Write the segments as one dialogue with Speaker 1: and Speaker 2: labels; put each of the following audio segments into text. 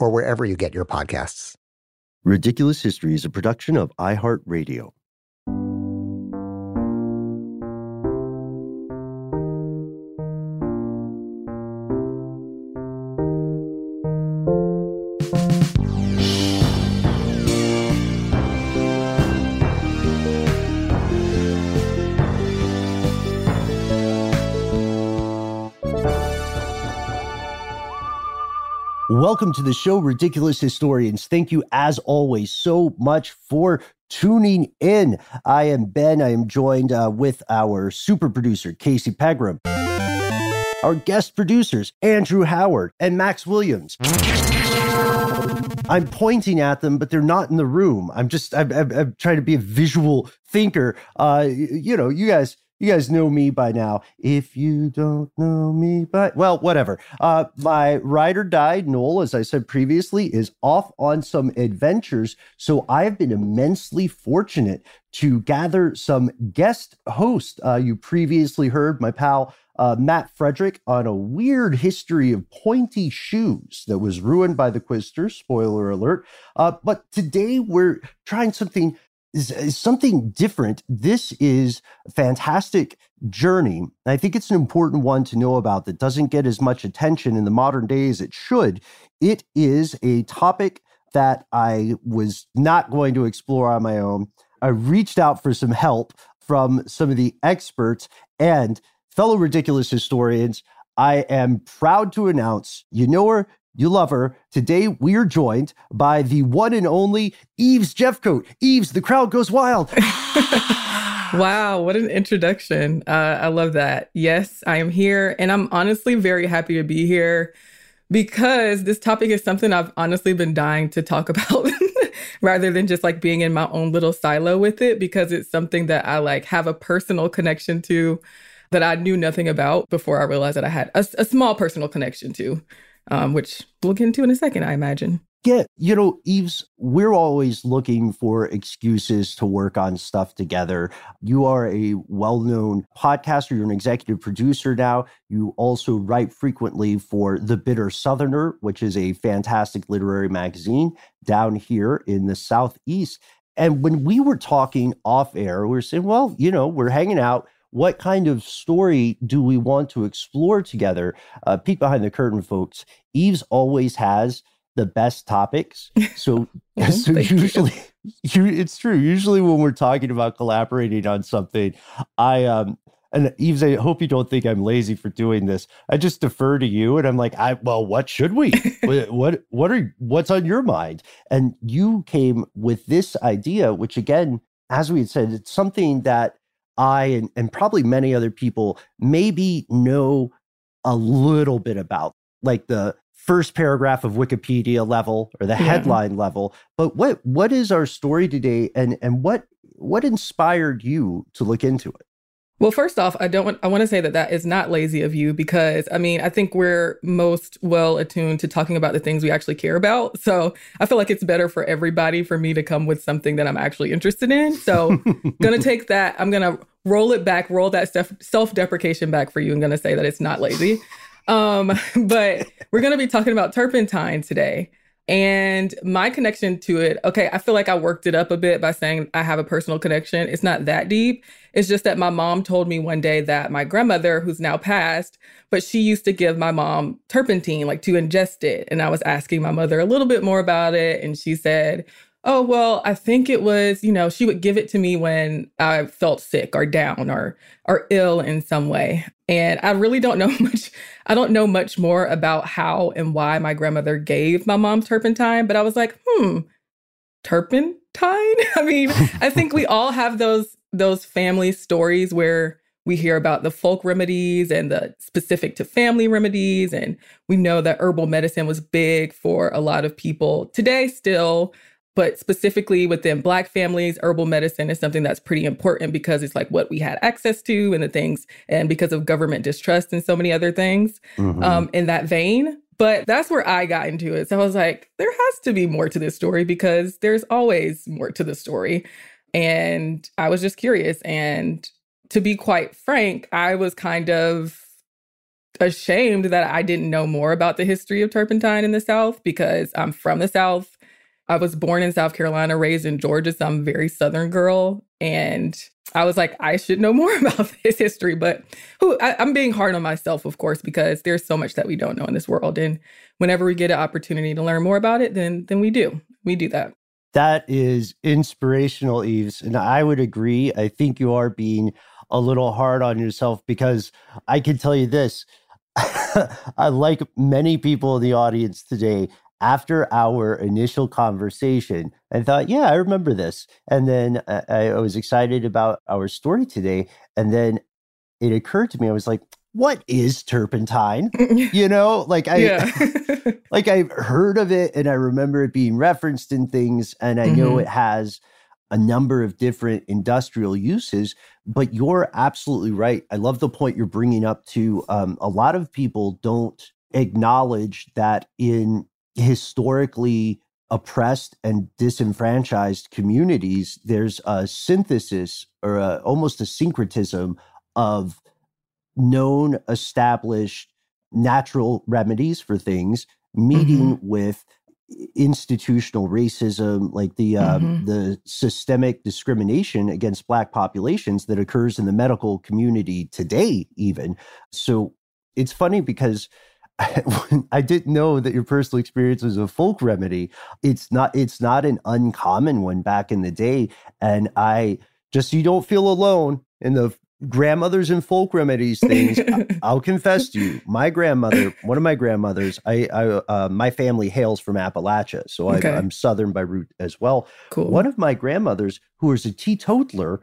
Speaker 1: or wherever you get your podcasts.
Speaker 2: Ridiculous History is a production of iHeartRadio. Welcome to the show, Ridiculous Historians. Thank you, as always, so much for tuning in. I am Ben. I am joined uh, with our super producer, Casey Pegram, our guest producers, Andrew Howard and Max Williams. I'm pointing at them, but they're not in the room. I'm just, I'm, I'm, I'm trying to be a visual thinker. Uh, you know, you guys you guys know me by now. If you don't know me by well, whatever. Uh, my ride or die, Noel, as I said previously, is off on some adventures. So I have been immensely fortunate to gather some guest hosts. Uh, you previously heard my pal uh, Matt Frederick on a weird history of pointy shoes that was ruined by the Quizster. Spoiler alert. Uh, but today we're trying something is, is something different. This is a fantastic journey. I think it's an important one to know about that doesn't get as much attention in the modern day as it should. It is a topic that I was not going to explore on my own. I reached out for some help from some of the experts and fellow ridiculous historians. I am proud to announce you know her, you love her. Today, we are joined by the one and only Eves Jeffcoat. Eves, the crowd goes wild.
Speaker 3: wow, what an introduction. Uh, I love that. Yes, I am here. And I'm honestly very happy to be here because this topic is something I've honestly been dying to talk about rather than just like being in my own little silo with it because it's something that I like have a personal connection to that I knew nothing about before I realized that I had a, a small personal connection to um, which we'll get into in a second, I imagine.
Speaker 2: Yeah, you know, Eves, we're always looking for excuses to work on stuff together. You are a well known podcaster, you're an executive producer now. You also write frequently for The Bitter Southerner, which is a fantastic literary magazine down here in the Southeast. And when we were talking off air, we were saying, well, you know, we're hanging out what kind of story do we want to explore together? Uh, peek behind the curtain, folks. Eves always has the best topics. So, so usually, you, it's true. Usually, when we're talking about collaborating on something, I um, and Eves, I hope you don't think I'm lazy for doing this. I just defer to you, and I'm like, I well, what should we? what, what what are what's on your mind? And you came with this idea, which again, as we had said, it's something that I and, and probably many other people maybe know a little bit about, like the first paragraph of Wikipedia level or the yeah. headline level. But what what is our story today and and what what inspired you to look into it?
Speaker 3: Well, first off, I don't want, I want to say that that is not lazy of you because I mean, I think we're most well attuned to talking about the things we actually care about. So I feel like it's better for everybody for me to come with something that I'm actually interested in. So going to take that, I'm going to roll it back, roll that self deprecation back for you. I'm going to say that it's not lazy. Um, but we're going to be talking about turpentine today. And my connection to it, okay, I feel like I worked it up a bit by saying I have a personal connection. It's not that deep. It's just that my mom told me one day that my grandmother, who's now passed, but she used to give my mom turpentine, like to ingest it. And I was asking my mother a little bit more about it. And she said, Oh, well, I think it was, you know, she would give it to me when I felt sick or down or or ill in some way. And I really don't know much I don't know much more about how and why my grandmother gave my mom turpentine, but I was like, "Hmm, turpentine?" I mean, I think we all have those those family stories where we hear about the folk remedies and the specific to family remedies and we know that herbal medicine was big for a lot of people today still but specifically within Black families, herbal medicine is something that's pretty important because it's like what we had access to and the things, and because of government distrust and so many other things mm-hmm. um, in that vein. But that's where I got into it. So I was like, there has to be more to this story because there's always more to the story. And I was just curious. And to be quite frank, I was kind of ashamed that I didn't know more about the history of turpentine in the South because I'm from the South. I was born in South Carolina, raised in Georgia, so I'm a very Southern girl. And I was like, I should know more about this history. But who, I, I'm being hard on myself, of course, because there's so much that we don't know in this world. And whenever we get an opportunity to learn more about it, then then we do. We do that.
Speaker 2: That is inspirational, Eves. And I would agree. I think you are being a little hard on yourself because I can tell you this. I like many people in the audience today, after our initial conversation I thought, yeah, I remember this. And then I, I, was excited about our story today. And then it occurred to me, I was like, what is turpentine? you know, like I yeah. like I've heard of it and I remember it being referenced in things and I mm-hmm. know it has a number of different industrial uses, but you're absolutely right. I love the point you're bringing up to um, a lot of people don't acknowledge that in historically oppressed and disenfranchised communities, there's a synthesis or a, almost a syncretism of known, established natural remedies for things meeting mm-hmm. with institutional racism like the um, mm-hmm. the systemic discrimination against black populations that occurs in the medical community today even so it's funny because I didn't know that your personal experience was a folk remedy. It's not it's not an uncommon one back in the day. And I just so you don't feel alone in the grandmothers and folk remedies things. I'll confess to you, my grandmother, one of my grandmothers, I, I uh, my family hails from Appalachia, so okay. I'm, I'm Southern by root as well.
Speaker 3: Cool.
Speaker 2: One of my grandmothers, who was a teetotaler,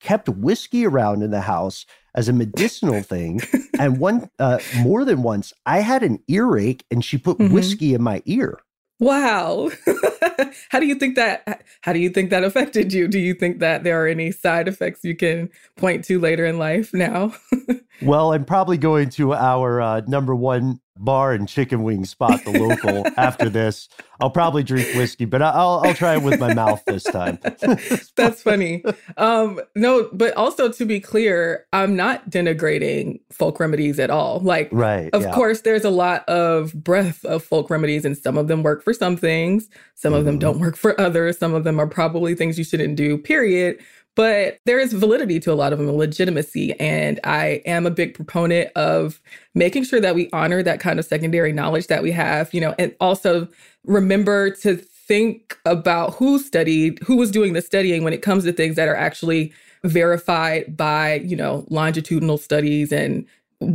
Speaker 2: kept whiskey around in the house as a medicinal thing. and one, uh, more than once, I had an earache and she put mm-hmm. whiskey in my ear.
Speaker 3: Wow. how do you think that how do you think that affected you? Do you think that there are any side effects you can point to later in life now?
Speaker 2: well, I'm probably going to our uh, number one bar and chicken wing spot, the local, after this. I'll probably drink whiskey, but I'll I'll try it with my mouth this time.
Speaker 3: That's funny. Um, no, but also to be clear, I'm not denigrating folk remedies at all. Like,
Speaker 2: right?
Speaker 3: Of
Speaker 2: yeah.
Speaker 3: course, there's a lot of breadth of folk remedies, and some of them work for some things, some mm-hmm. of them mm-hmm. don't work for others. Some of them are probably things you shouldn't do. Period but there is validity to a lot of them, and legitimacy. And I am a big proponent of making sure that we honor that kind of secondary knowledge that we have, you know, and also remember to think about who studied, who was doing the studying when it comes to things that are actually verified by, you know, longitudinal studies and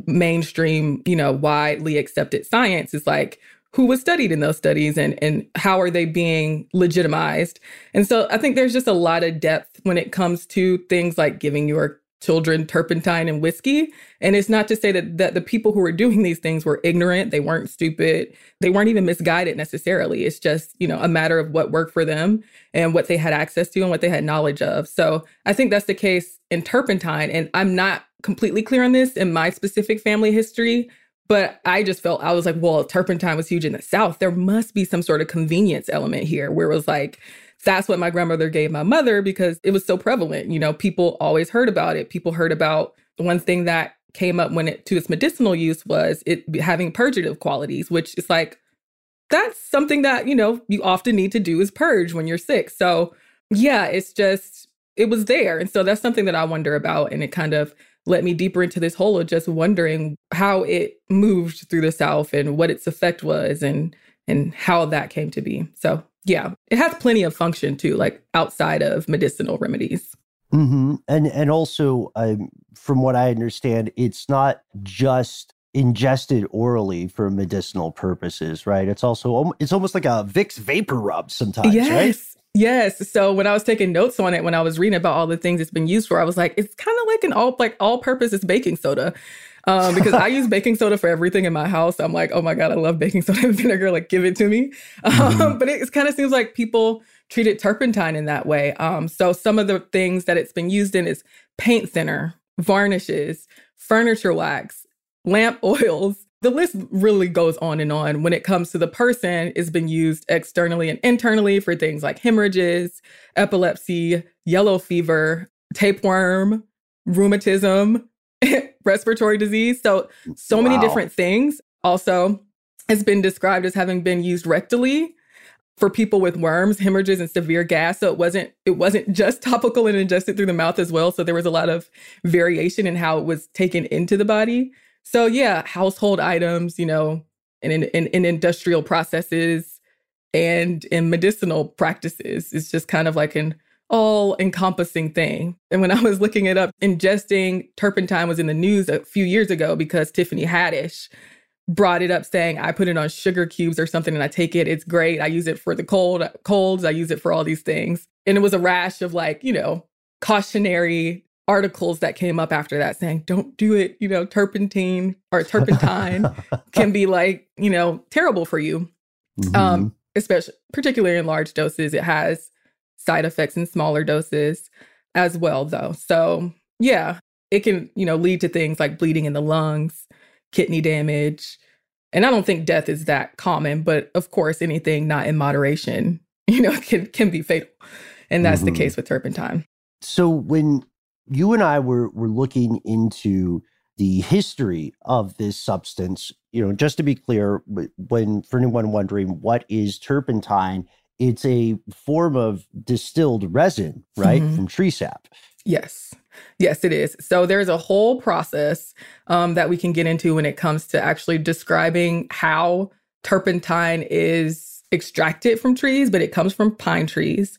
Speaker 3: mainstream, you know, widely accepted science is like who was studied in those studies and and how are they being legitimized. And so I think there's just a lot of depth when it comes to things like giving your children turpentine and whiskey. And it's not to say that, that the people who were doing these things were ignorant, they weren't stupid, they weren't even misguided necessarily. It's just, you know, a matter of what worked for them and what they had access to and what they had knowledge of. So I think that's the case in turpentine. And I'm not completely clear on this in my specific family history. But I just felt, I was like, well, turpentine was huge in the South. There must be some sort of convenience element here where it was like, that's what my grandmother gave my mother because it was so prevalent. You know, people always heard about it. People heard about the one thing that came up when it to its medicinal use was it having purgative qualities, which is like that's something that, you know, you often need to do is purge when you're sick. So, yeah, it's just it was there. And so that's something that I wonder about and it kind of led me deeper into this hole of just wondering how it moved through the South and what its effect was and and how that came to be. So yeah, it has plenty of function too, like outside of medicinal remedies.
Speaker 2: Mm-hmm. And and also, um, from what I understand, it's not just ingested orally for medicinal purposes, right? It's also it's almost like a Vicks VapoRub sometimes,
Speaker 3: yes.
Speaker 2: right?
Speaker 3: Yes. So when I was taking notes on it, when I was reading about all the things it's been used for, I was like, it's kind of like an all like all purpose baking soda um, because I use baking soda for everything in my house. I'm like, oh my God, I love baking soda and vinegar. Like, give it to me. Mm-hmm. Um, but it kind of seems like people treated turpentine in that way. Um, so some of the things that it's been used in is paint thinner, varnishes, furniture wax, lamp oils. The list really goes on and on. When it comes to the person, it's been used externally and internally for things like hemorrhages, epilepsy, yellow fever, tapeworm, rheumatism, respiratory disease. So, so wow. many different things. Also, has been described as having been used rectally for people with worms, hemorrhages, and severe gas. So it wasn't it wasn't just topical and ingested through the mouth as well. So there was a lot of variation in how it was taken into the body. So yeah, household items, you know, and in, in, in industrial processes and in medicinal practices. It's just kind of like an all encompassing thing. And when I was looking it up, ingesting turpentine was in the news a few years ago because Tiffany Haddish brought it up saying I put it on sugar cubes or something and I take it. It's great. I use it for the cold colds. I use it for all these things. And it was a rash of like, you know, cautionary articles that came up after that saying, don't do it. You know, turpentine or turpentine can be like, you know, terrible for you. Mm-hmm. Um, especially particularly in large doses. It has side effects in smaller doses as well, though. So, yeah, it can, you know, lead to things like bleeding in the lungs, kidney damage. And I don't think death is that common, but of course, anything not in moderation, you know, can can be fatal. And that's mm-hmm. the case with turpentine.
Speaker 2: So when you and I were were looking into the history of this substance, you know, just to be clear, when for anyone wondering what is turpentine, it's a form of distilled resin, right, mm-hmm. from tree sap.
Speaker 3: Yes. Yes, it is. So there's a whole process um, that we can get into when it comes to actually describing how turpentine is extracted from trees, but it comes from pine trees.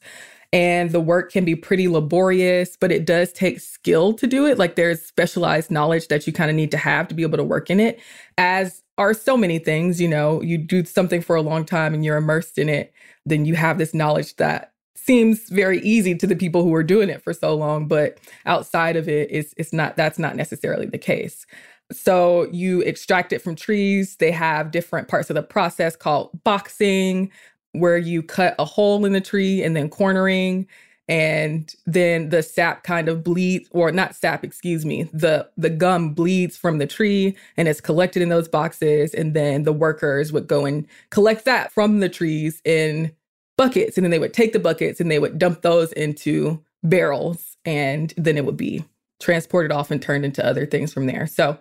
Speaker 3: And the work can be pretty laborious, but it does take skill to do it. Like there's specialized knowledge that you kind of need to have to be able to work in it, as are so many things. You know, you do something for a long time and you're immersed in it then you have this knowledge that seems very easy to the people who are doing it for so long, but outside of it, it's it's not that's not necessarily the case. So you extract it from trees. They have different parts of the process called boxing, where you cut a hole in the tree and then cornering and then the sap kind of bleeds or not sap excuse me the the gum bleeds from the tree and it's collected in those boxes and then the workers would go and collect that from the trees in buckets and then they would take the buckets and they would dump those into barrels and then it would be transported off and turned into other things from there so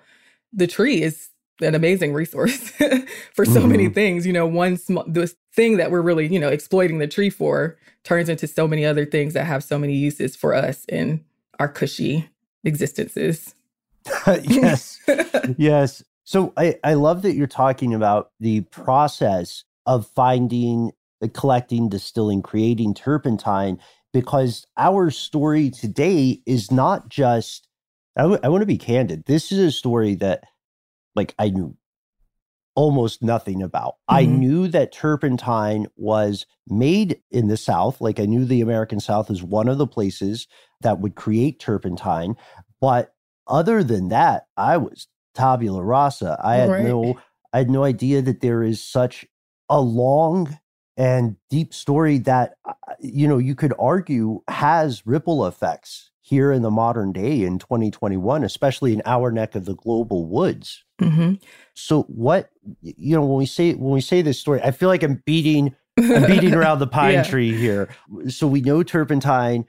Speaker 3: the tree is an amazing resource for so mm-hmm. many things. You know, one small this thing that we're really, you know, exploiting the tree for turns into so many other things that have so many uses for us in our cushy existences.
Speaker 2: yes. yes. So I, I love that you're talking about the process of finding, uh, collecting, distilling, creating turpentine, because our story today is not just, I, w- I want to be candid. This is a story that like I knew almost nothing about. Mm-hmm. I knew that turpentine was made in the South. Like I knew the American South is one of the places that would create turpentine. But other than that, I was tabula rasa. I had
Speaker 3: Right.
Speaker 2: no I had no idea that there is such a long and deep story that uh, you know you could argue has ripple effects here in the modern day in 2021 especially in our neck of the global woods
Speaker 3: hmm
Speaker 2: so what you know when we say when we say this story i feel like i'm beating i'm beating around the pine
Speaker 3: Yeah.
Speaker 2: tree here so we know turpentine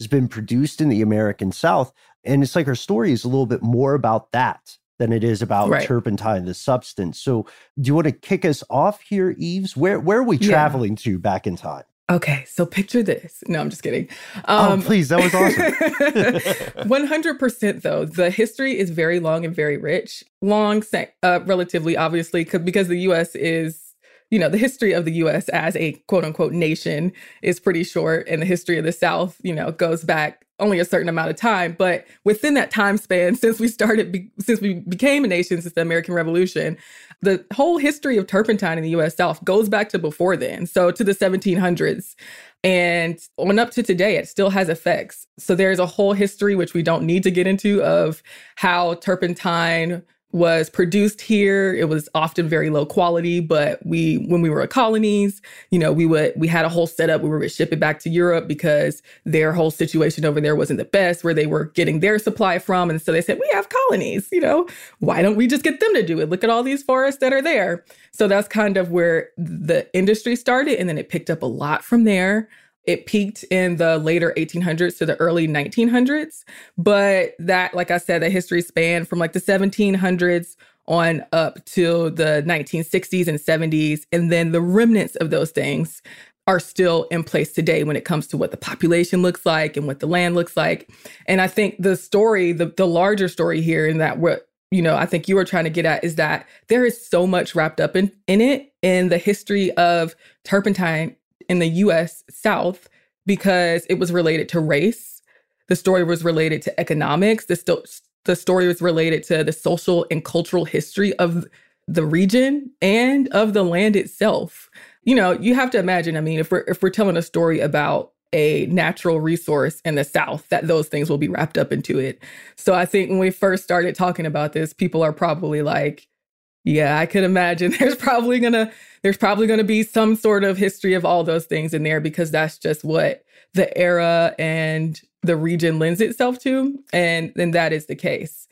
Speaker 2: has been produced in the american south and it's like our story is a little bit more about that than it is about
Speaker 3: Right.
Speaker 2: turpentine the substance so do you want to kick us off here eves where where are we
Speaker 3: Yeah.
Speaker 2: traveling to back in time
Speaker 3: Okay, so picture this. No, I'm just kidding.
Speaker 2: oh please that was awesome
Speaker 3: One hundred percent, though, the history is very long and very rich. Long, uh, relatively, obviously, 'cause- because the U.S. is, you know, the history of the U.S. as a quote unquote nation is pretty short, and the history of the South, you know, goes back only a certain amount of time. But within that time span, since we started, be- since we became a nation, since the American Revolution, the whole history of turpentine in the U.S. South goes back to before then, so to the 1700s. And on up to today, it still has effects. So there's a whole history, which we don't need to get into, of how turpentine was produced here. It was often very low quality, but we, when we were colonies, you know, we would, we had a whole setup. We would ship it back to Europe because their whole situation over there wasn't the best, where they were getting their supply from. And so they said, we have colonies, you know, why don't we just get them to do it? Look at all these forests that are there. So that's kind of where the industry started. And then it picked up a lot from there. It peaked in the later 1800s to the early 1900s. But that, like I said, the history span from like the 1700s on up to the 1960s and 70s. And then the remnants of those things are still in place today when it comes to what the population looks like and what the land looks like. And I think the story, the, the larger story here, in that what you know, I think you were trying to get at is that there is so much wrapped up in, in it in the history of turpentine in the US South because it was related to race. The story was related to economics. The, sto- the story was related to the social and cultural history of the region and of the land itself. You know, you have to imagine, I mean, if we're if we're telling a story about a natural resource in the South, that those things will be wrapped up into it. So I think when we first started talking about this, people are probably like, yeah, I could imagine there's probably gonna there's probably gonna be some sort of history of all those things in there because that's just what the era and the region lends itself to. And then that is the case.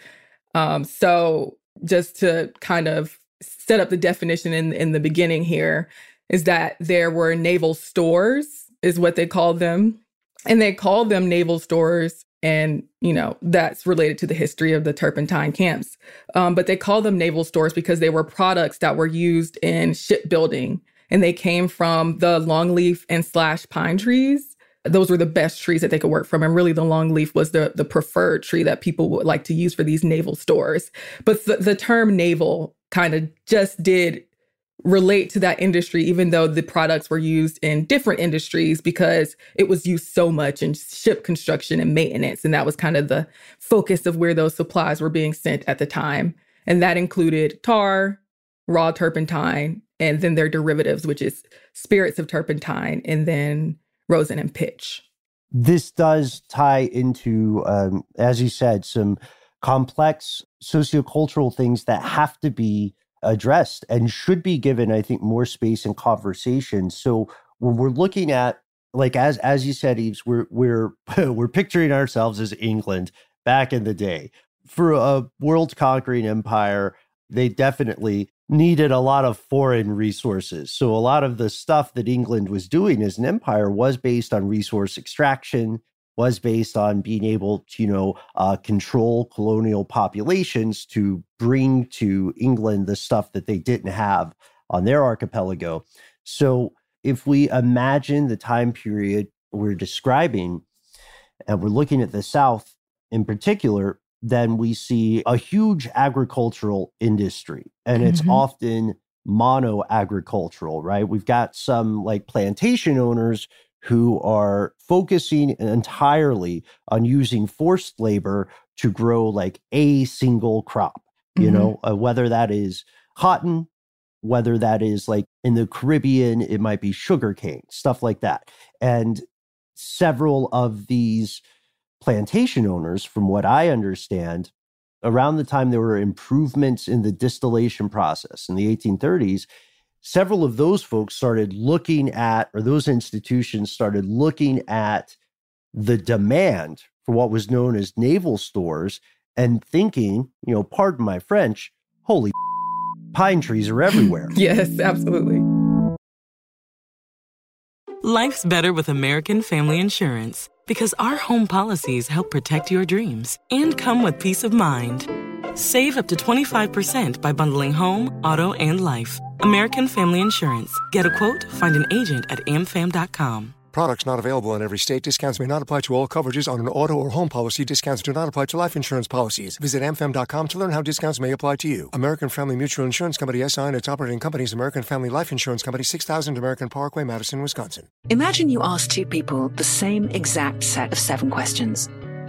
Speaker 3: Um, so just to kind of set up the definition in in the beginning here is that there were naval stores is what they called them and they called them naval stores and you know that's related to the history of the turpentine camps. Um, but they called them naval stores because they were products that were used in shipbuilding and they came from the longleaf and slash pine trees. Those were the best trees that they could work from and really the longleaf was the the preferred tree that people would like to use for these naval stores. But the, the term naval kind of just did relate to that industry, even though the products were used in different industries because it was used so much in ship construction and maintenance. And that was kind of the focus of where those supplies were being sent at the time. And that included tar, raw turpentine, and then their derivatives, which is spirits of turpentine, and then rosin and pitch.
Speaker 2: this does tie into, um, as you said, some complex sociocultural things that have to be addressed and should be given, I think, more space and conversation. So when we're looking at, like as as you said, Eves, we're we're we're picturing ourselves as England back in the day. For a world conquering empire, they definitely needed a lot of foreign resources. So a lot of the stuff that England was doing as an empire was based on resource extraction, was based on being able to, you know, uh, control colonial populations to bring to England the stuff that they didn't have on their archipelago. So if we imagine the time period we're describing, and we're looking at the South in particular, then we see a huge agricultural industry, and it's
Speaker 3: Mhm.
Speaker 2: often mono agricultural, right? We've got some like plantation owners who are focusing entirely on using forced labor to grow like a single crop, you
Speaker 3: Mhm.
Speaker 2: know, uh, whether that is cotton, whether that is like in the Caribbean, it might be sugarcane, stuff like that. And several of these plantation owners, from what I understand, around the time there were improvements in the distillation process in the 1830s, several of those folks started looking at, or those institutions started looking at the demand for what was known as naval stores and thinking, you know, pardon my French, holy pine trees are everywhere.
Speaker 3: yes, absolutely.
Speaker 4: Life's better with American Family Insurance because our home policies help protect your dreams and come with peace of mind. Save up to 25% by bundling home, auto, and life. American Family Insurance. Get a quote, find an agent at amfam.com.
Speaker 5: Products not available in every state. Discounts may not apply to all coverages on an auto or home policy. Discounts do not apply to life insurance policies. Visit amfam.com to learn how discounts may apply to you. American Family Mutual Insurance Company SI and its operating companies American Family Life Insurance Company 6000 American Parkway, Madison, Wisconsin.
Speaker 6: Imagine you ask two people the same exact set of seven questions.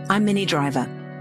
Speaker 6: I'm Minnie Driver.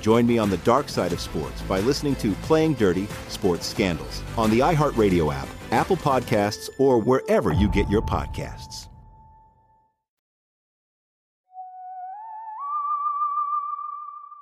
Speaker 7: Join me on the dark side of sports by listening to Playing Dirty Sports Scandals on the iHeartRadio app, Apple Podcasts, or wherever you get your podcasts.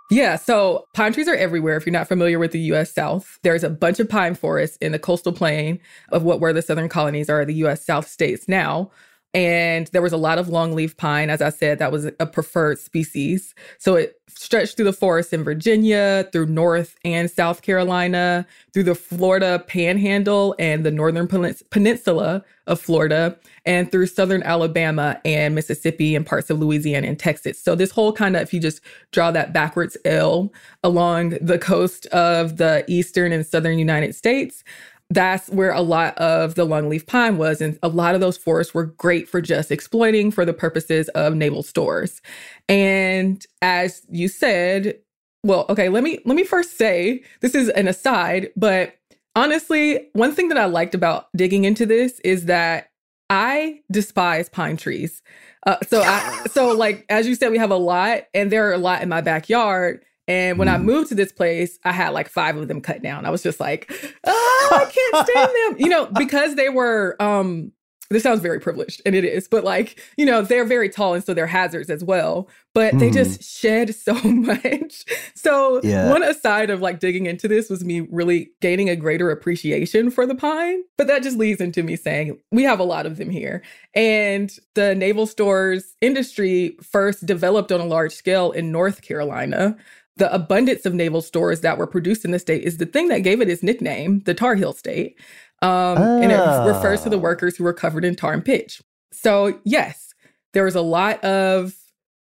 Speaker 3: Yeah, so pine trees are everywhere. If you're not familiar with the US South, there's a bunch of pine forests in the coastal plain of what where the southern colonies are, the US South states now. And there was a lot of longleaf pine. As I said, that was a preferred species. So it stretched through the forests in Virginia, through North and South Carolina, through the Florida panhandle and the northern peninsula of Florida, and through southern Alabama and Mississippi and parts of Louisiana and Texas. So this whole kind of, if you just draw that backwards L along the coast of the eastern and southern United States, that's where a lot of the longleaf pine was. And a lot of those forests were great for just exploiting for the purposes of naval stores. And as you said, well, okay, let me let me first say this is an aside, but honestly, one thing that I liked about digging into this is that I despise pine trees. Uh, so I so like as you said, we have a lot, and there are a lot in my backyard. And when mm. I moved to this place, I had like five of them cut down. I was just like, oh, I can't stand them. You know, because they were um this sounds very privileged and it is, but like, you know, they're very tall and so they're hazards as well. But mm. they just mm-hmm. shed so much. So yeah. one aside of like digging into this was me really gaining a greater appreciation for the pine. But that just leads into me saying we have a lot of them here. And the naval stores industry first developed on a large scale in North Carolina the abundance of naval stores that were produced in the state is the thing that gave it its nickname, the Tar Heel State. Um, oh. And it refers to the ah. workers who were covered in tar and pitch. So, yes, there was a lot of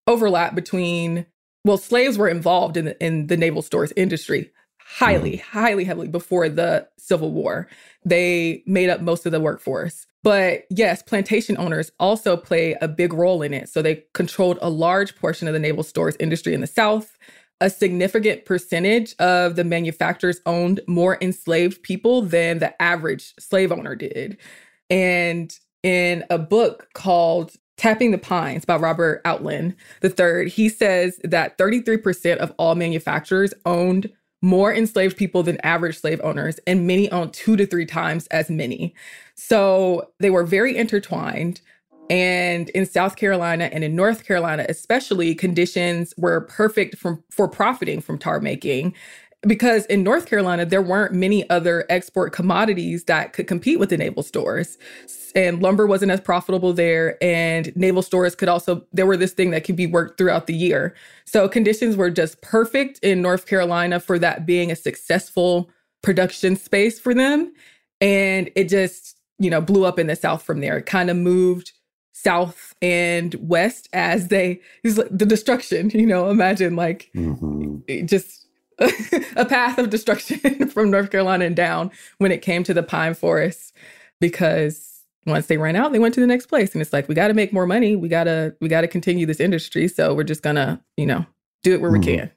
Speaker 3: overlap between, well, slaves were involved in the, in the naval stores industry highly, mm. highly heavily before the Civil War. They made up most of the workforce. But yes, plantation owners also play a big role in it. So they controlled a large portion of the naval stores industry in the South a significant percentage of the manufacturers owned more enslaved people than the average slave owner did. And in a book called Tapping the Pines by Robert Outland III, he says that 33% of all manufacturers owned more enslaved people than average slave owners, and many owned two to three times as many. So they were very intertwined. And in South Carolina and in North Carolina, especially, conditions were perfect from, for profiting from tar making because in North Carolina, there weren't many other export commodities that could compete with the naval stores. And lumber wasn't as profitable there. And naval stores could also, there were this thing that could be worked throughout the year. So conditions were just perfect in North Carolina for that being a successful production space for them. And it just, you know, blew up in the South from there. It kind of moved south and west as they, is the destruction, you know, imagine like mm-hmm. just a path of destruction from North Carolina and down when it came to the pine forests because once they ran out they went to the next place and it's like we got to make more money we got to we got to continue this industry so we're just gonna you know do it where mm. we mm-hmm. can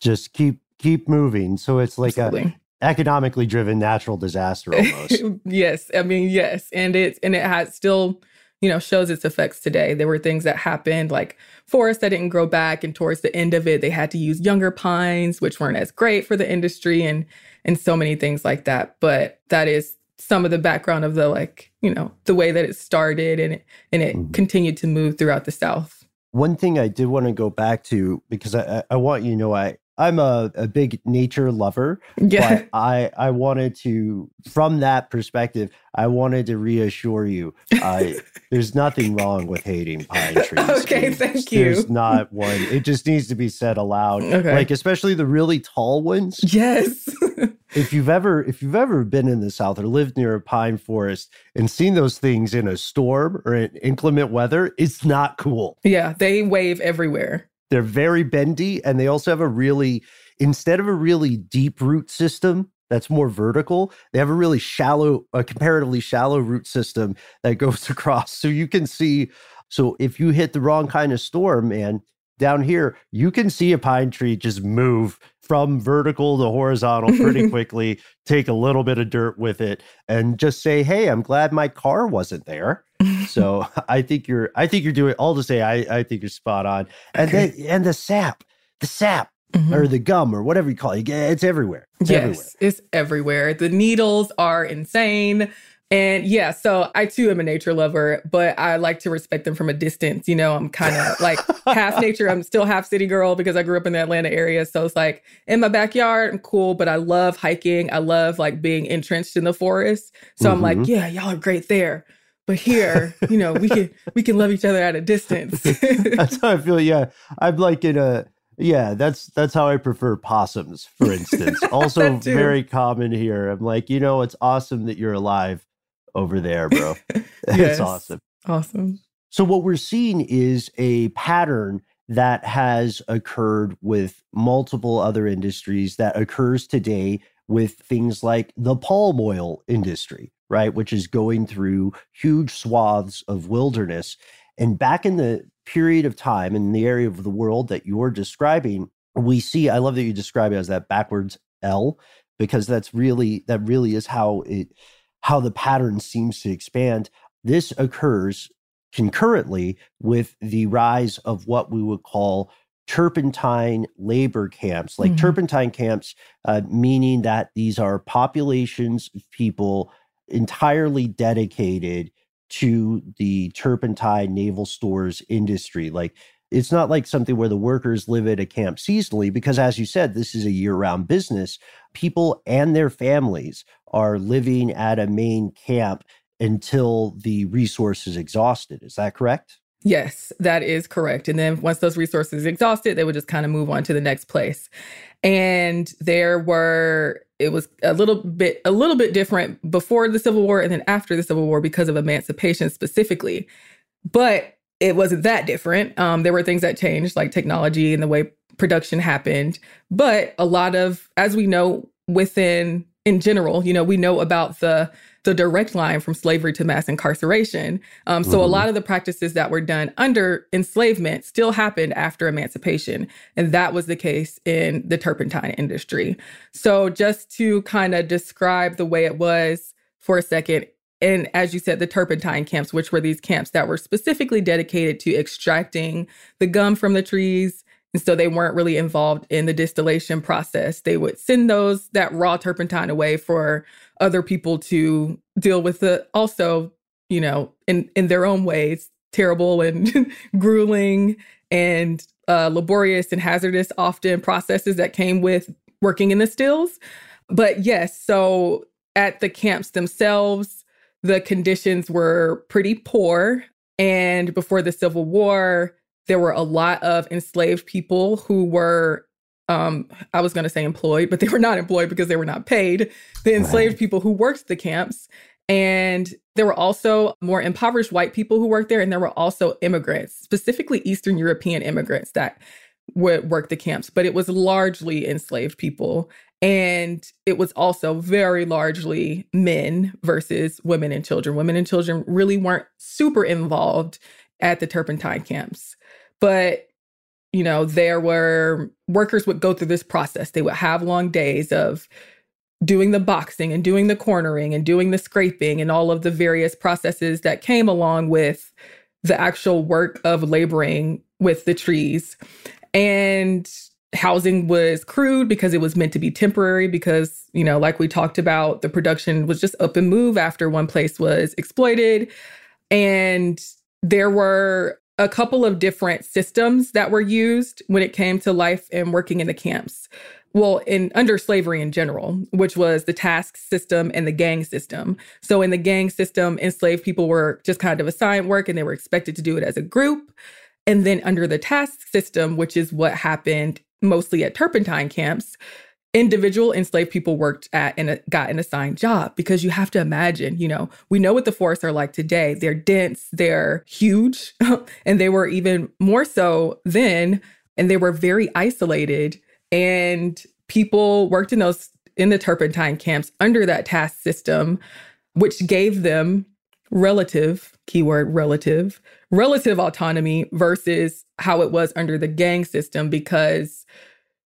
Speaker 2: just keep keep moving so it's like Absolutely. a economically driven natural disaster almost
Speaker 3: yes i mean yes and it's and it has still you know, shows its effects today. There were things that happened like forests that didn't grow back and towards the end of it they had to use younger pines which weren't as great for the industry and and so many things like that. But that is some of the background of the like, you know, the way that it started and it, and it mm-hmm. continued to move throughout the South.
Speaker 2: One thing I did want to go back to because I, I want you to know I I'm a, a big nature lover. Yeah. But I, I wanted to, from that perspective, I wanted to reassure you I, there's nothing wrong with hating pine trees.
Speaker 3: Okay, thank you.
Speaker 2: There's not one. It just needs to be said aloud. Okay. Like, especially the really tall ones.
Speaker 3: Yes.
Speaker 2: if you've ever if you've ever been in the south or lived near a pine forest and seen those things in a storm or in inclement weather it's not cool
Speaker 3: yeah they wave everywhere
Speaker 2: they're very bendy and they also have a really, instead of a really deep root system that's more vertical, they have a really shallow, a comparatively shallow root system that goes across. So you can see, so if you hit the wrong kind of storm, man, down here, you can see a pine tree just move from vertical to horizontal pretty quickly, take a little bit of dirt with it, and just say, "Hey, I'm glad my car wasn't there." so I think you're, I think you're doing. All to say, I, I think you're spot on. And okay. then, and the sap, the sap. Mm-hmm. Or the gum, or whatever you call it. It's everywhere. It's
Speaker 3: yes,
Speaker 2: everywhere.
Speaker 3: it's everywhere. The needles are insane. And yeah, so I too am a nature lover, but I like to respect them from a distance. You know, I'm kind of like half nature. I'm still half city girl because I grew up in the Atlanta area. So it's like in my backyard, I'm cool, but I love hiking. I love like being entrenched in the forest. So mm-hmm. I'm like, mm-hmm. yeah, y'all are great there. But here, you know, we can we can love each other at a distance.
Speaker 2: that's how I feel. Yeah. I'm like in a yeah, that's that's how I prefer possums, for instance. Also very common here. I'm like, you know, it's awesome that you're alive over there, bro. it's awesome.
Speaker 3: Awesome.
Speaker 2: So, what we're seeing is a pattern that has occurred with multiple other industries that occurs today with things like the palm oil industry, right? Which is going through huge swaths of wilderness. And back in the period of time in the area of the world that you're describing, we see, I love that you describe it as that backwards L, because that's really, that really is how it how the pattern seems to expand. This occurs concurrently with the rise of what we would call turpentine labor camps, like mm-hmm. turpentine camps, uh, meaning that these are populations of people entirely dedicated to the turpentine naval stores industry. Like it's not like something where the workers live at a camp seasonally, because as you said, this is a year round business. People and their families are living at a main camp until the resource is exhausted. Is that correct?
Speaker 3: Yes, that is correct. And then once those resources exhausted, they would just kind of move on to the next place. And there were it was a little bit a little bit different before the Civil War and then after the Civil War because of emancipation specifically. But it wasn't that different. Um, there were things that changed, like technology and the way production happened. But a lot of, as we know, within in general, you know, we know about the the direct line from slavery to mass incarceration. Um, so mm-hmm. a lot of the practices that were done under enslavement still happened after emancipation, and that was the case in the turpentine industry. So just to kind of describe the way it was for a second, and as you said, the turpentine camps, which were these camps that were specifically dedicated to extracting the gum from the trees And so they weren't really involved in the distillation process. They would send those that raw turpentine away for other people to deal with the also, you know, in in their own ways, terrible and grueling and uh, laborious and hazardous often processes that came with working in the stills. But yes, so at the camps themselves, the conditions were pretty poor. And before the Civil War, there were a lot of enslaved people who were, um, I was going to say employed, but they were not employed because they were not paid. The enslaved right. people who worked the camps. And there were also more impoverished white people who worked there. And there were also immigrants, specifically Eastern European immigrants that would work the camps, but it was largely enslaved people. And it was also very largely men versus women and children. Women and children really weren't super involved at the turpentine camps. But, you know, there were workers would go through this process. They would have long days of doing the boxing and doing the cornering and doing the scraping and all of the various processes that came along with the actual work of laboring with the trees. And housing was crude because it was meant to be temporary because you know like we talked about the production was just up and move after one place was exploited. And there were a couple of different systems that were used when it came to life and working in the camps. Well in under slavery in general which was the task system and the gang system. So in the gang system enslaved people were just kind of assigned work and they were expected to do it as a group. And then under the task system which is what happened mostly at turpentine camps, individual enslaved people worked at and uh, got an assigned job because you have to imagine, you know, we know what the forests are like today. They're dense, they're huge, and they were even more so then, and they were very isolated. And people worked in those in the turpentine camps under that task system, which gave them relative, keyword relative, relative autonomy versus how it was under the gang system because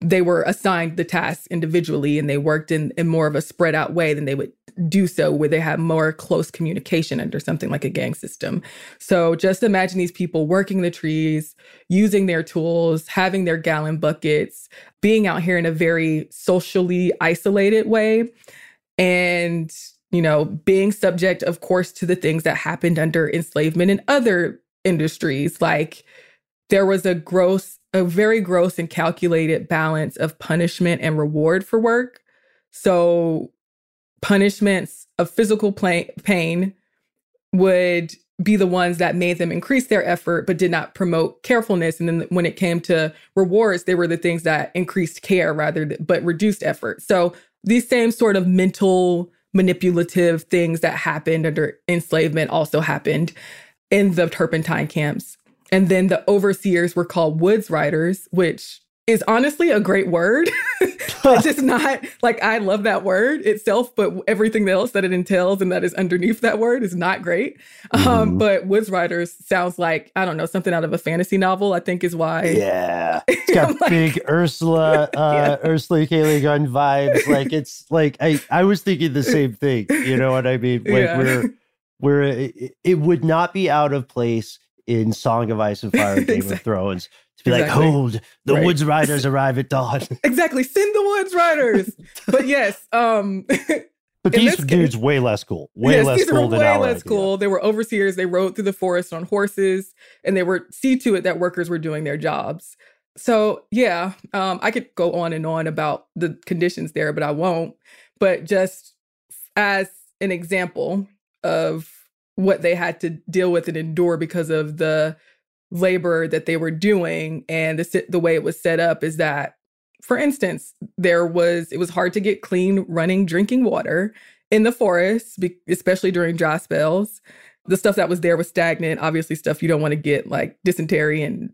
Speaker 3: they were assigned the tasks individually and they worked in, in more of a spread out way than they would do so where they had more close communication under something like a gang system. So just imagine these people working the trees, using their tools, having their gallon buckets, being out here in a very socially isolated way. And you know, being subject, of course, to the things that happened under enslavement and other industries. Like there was a gross, a very gross and calculated balance of punishment and reward for work. So punishments of physical pain would be the ones that made them increase their effort but did not promote carefulness and then when it came to rewards they were the things that increased care rather but reduced effort so these same sort of mental manipulative things that happened under enslavement also happened in the turpentine camps. And then the overseers were called woods riders, which is honestly a great word. it's just not like I love that word itself, but everything else that it entails and that is underneath that word is not great. Um, mm-hmm. Um, but Woods Riders sounds like, I don't know, something out of a fantasy novel, I think is why.
Speaker 2: Yeah. It's got like, big Ursula, uh, yeah. Ursula K. Le Guin vibes. Like it's like, I, I was thinking the same thing. You know what I mean? Like yeah. we're, we're, it, it would not be out of place in Song of Ice and Fire, Game exactly. of Thrones to be exactly. like, hold, the right. Woods Riders arrive at dawn.
Speaker 3: exactly. Send the Woods Riders. but yes, um
Speaker 2: But these dudes way less cool. Way yes, less cool than way less idea. cool.
Speaker 3: They were overseers. They rode through the forest on horses and they were see to it that workers were doing their jobs. So yeah, um, I could go on and on about the conditions there, but I won't. But just as an example of what they had to deal with and endure because of the labor that they were doing and the the way it was set up is that for instance there was it was hard to get clean running drinking water in the forests especially during dry spells. The stuff that was there was stagnant obviously stuff you don't want to get like dysentery and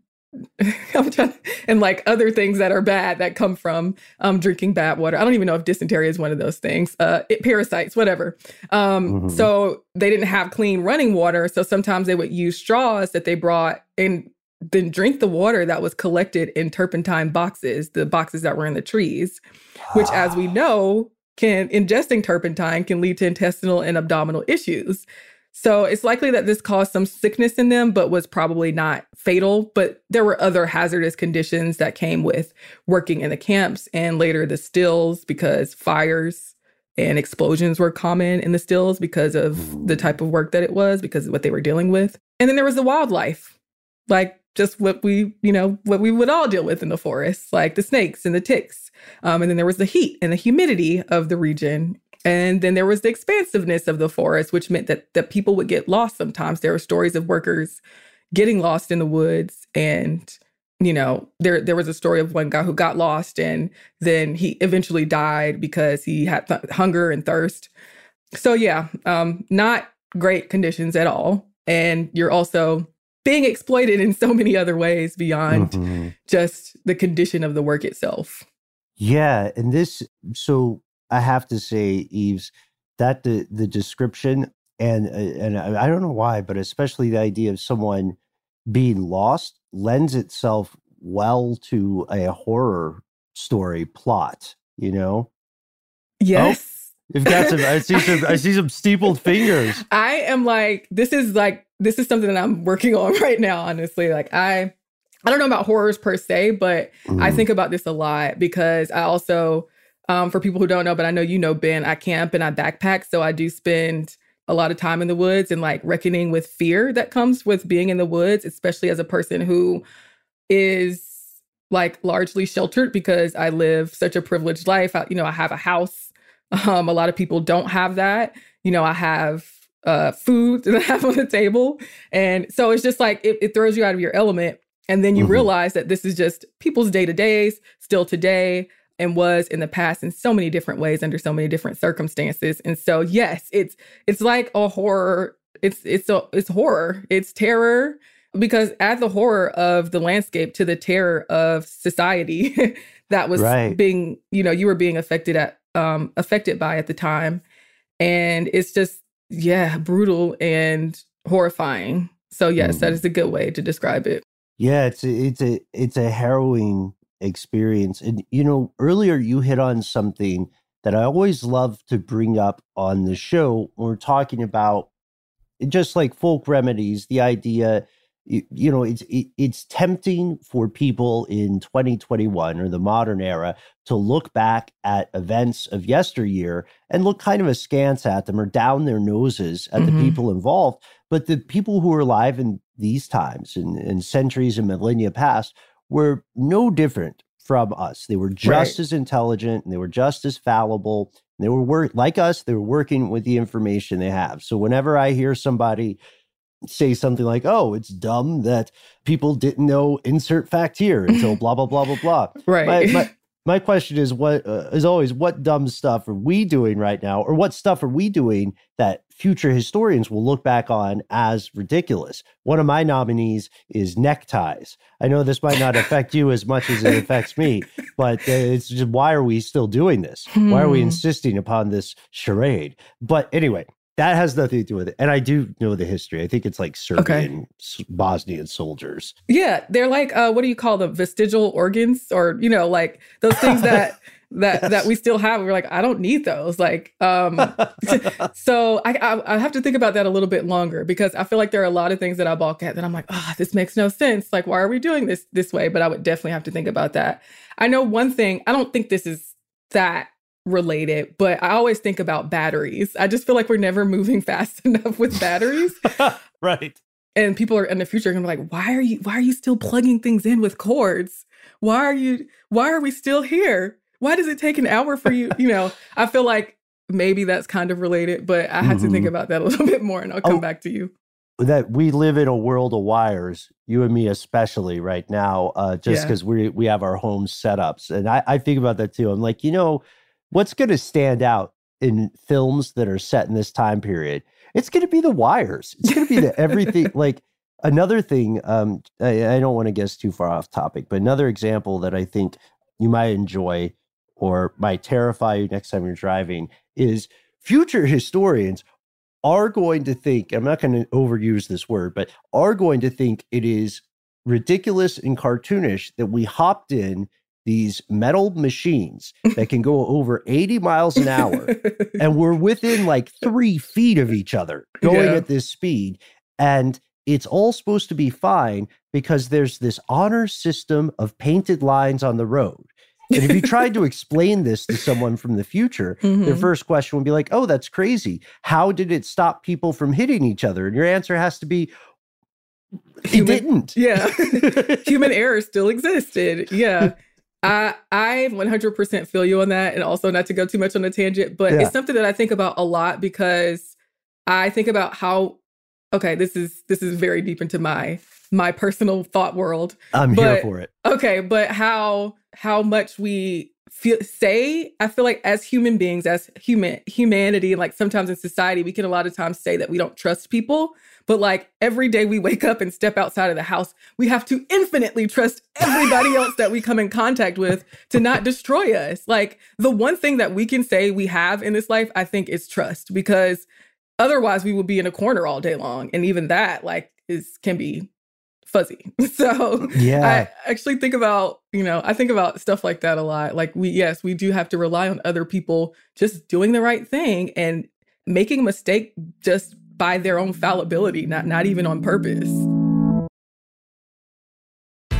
Speaker 3: and like other things that are bad that come from um, drinking bad water. I don't even know if dysentery is one of those things. Uh, it, parasites, whatever. Um, mm-hmm. So they didn't have clean running water. So sometimes they would use straws that they brought and then drink the water that was collected in turpentine boxes, the boxes that were in the trees, which, as we know, can ingesting turpentine can lead to intestinal and abdominal issues. So it's likely that this caused some sickness in them, but was probably not fatal. But there were other hazardous conditions that came with working in the camps and later the stills because fires and explosions were common in the stills because of the type of work that it was, because of what they were dealing with. And then there was the wildlife, like just what we, you know, what we would all deal with in the forest, like the snakes and the ticks. Um, and then there was the heat and the humidity of the region. And then there was the expansiveness of the forest, which meant that, that people would get lost sometimes. There were stories of workers getting lost in the woods and you know there there was a story of one guy who got lost and then he eventually died because he had th- hunger and thirst so yeah um not great conditions at all and you're also being exploited in so many other ways beyond mm-hmm. just the condition of the work itself
Speaker 2: yeah and this so i have to say eves that the the description and uh, and I don't know why but especially the idea of someone being lost lends itself well to a horror story plot, you know?
Speaker 3: Yes.
Speaker 2: Oh, you've got some I see some I see some steepled fingers.
Speaker 3: I am like, this is like this is something that I'm working on right now, honestly. Like I I don't know about horrors per se, but mm. I think about this a lot because I also um, for people who don't know, but I know you know Ben, I camp and I backpack. So I do spend a lot of time in the woods and like reckoning with fear that comes with being in the woods, especially as a person who is like largely sheltered because I live such a privileged life. I, you know, I have a house. Um, a lot of people don't have that. You know, I have uh, food that I have on the table. And so it's just like it, it throws you out of your element. And then you mm-hmm. realize that this is just people's day to days, still today and was in the past in so many different ways under so many different circumstances. And so yes, it's it's like a horror. It's it's a it's horror. It's terror because add the horror of the landscape to the terror of society that was right. being, you know, you were being affected at um affected by at the time. And it's just yeah, brutal and horrifying. So yes, mm. that is a good way to describe it.
Speaker 2: Yeah, it's a, it's a it's a harrowing experience. And, you know, earlier you hit on something that I always love to bring up on the show when we're talking about just like folk remedies, the idea, you, you know, it's it, it's tempting for people in 2021 or the modern era to look back at events of yesteryear and look kind of askance at them or down their noses at mm-hmm. the people involved. But the people who are alive in these times and, and centuries and millennia past were no different from us. They were just right. as intelligent and they were just as fallible. They were work like us, they were working with the information they have. So whenever I hear somebody say something like, "Oh, it's dumb that people didn't know insert fact here until blah blah blah blah blah."
Speaker 3: right.
Speaker 2: My, my, my question is what uh, is always what dumb stuff are we doing right now or what stuff are we doing that future historians will look back on as ridiculous? One of my nominees is neckties. I know this might not affect you as much as it affects me but uh, it's just why are we still doing this? Why are we hmm. insisting upon this charade? But anyway that has nothing to do with it. And I do know the history. I think it's like Serbian, okay. Bosnian soldiers.
Speaker 3: Yeah, they're like uh, what do you call the Vestigial organs, or you know, like those things that that yes. that we still have. We're like, I don't need those. Like, um, so I, I, I have to think about that a little bit longer because I feel like there are a lot of things that I balk at that I'm like, oh, this makes no sense. Like, why are we doing this this way? But I would definitely have to think about that. I know one thing. I don't think this is that related, but I always think about batteries. I just feel like we're never moving fast enough with batteries.
Speaker 2: right.
Speaker 3: And people are in the future going to be like, why are you why are you still plugging things in with cords? Why are you why are we still here? Why does it take an hour for you? you know, I feel like maybe that's kind of related, but I had mm-hmm. to think mm-hmm. about that a little bit more and I'll come oh, back to you.
Speaker 2: That we live in a world of wires, you and me especially right now, uh, just because yeah. we we have our home setups. And I, I think about that too. I'm like, you know, what's going to stand out in films that are set in this time period? It's going to be the wires. It's going to be the everything. like another thing, um, I, I don't want to guess too far off topic, but another example that I think you might enjoy or might terrify you next time you're driving is future historians are going to think, I'm not going to overuse this word, but are going to think it is ridiculous and cartoonish that we hopped in these metal machines that can go over 80 miles an hour. and we're within like three feet of each other going
Speaker 3: Yeah.
Speaker 2: at this speed. And it's all supposed to be fine because there's this honor system of painted lines on the road. And if you tried to explain this to someone from the future, their
Speaker 3: Mhm.
Speaker 2: first question would be like, oh, that's crazy. How did it stop people from hitting each other? And your answer has to be, it didn't.
Speaker 3: Yeah. Human error still existed. Yeah. I I 100% feel you on that and also not to go too much on a tangent, but
Speaker 2: Yeah.
Speaker 3: it's something that I think about a lot because I think about how okay, this is this is very deep into my my personal thought world.
Speaker 2: I'm here for it.
Speaker 3: Okay, but how how much we feel say I feel like as human beings, as human humanity, like sometimes in society, we can a lot of times say that we don't trust people. But like every day we wake up and step outside of the house, we have to infinitely trust everybody else that we come in contact with to not destroy us. Like the one thing that we can say we have in this life, I think, is trust because otherwise we would be in a corner all day long. And even that, like, is can be fuzzy. So
Speaker 2: Yeah.
Speaker 3: I actually think about, you know, I think about stuff like that a lot. Like we yes, we do have to rely on other people just doing the right thing and making a mistake just by their own fallibility, not not even on purpose.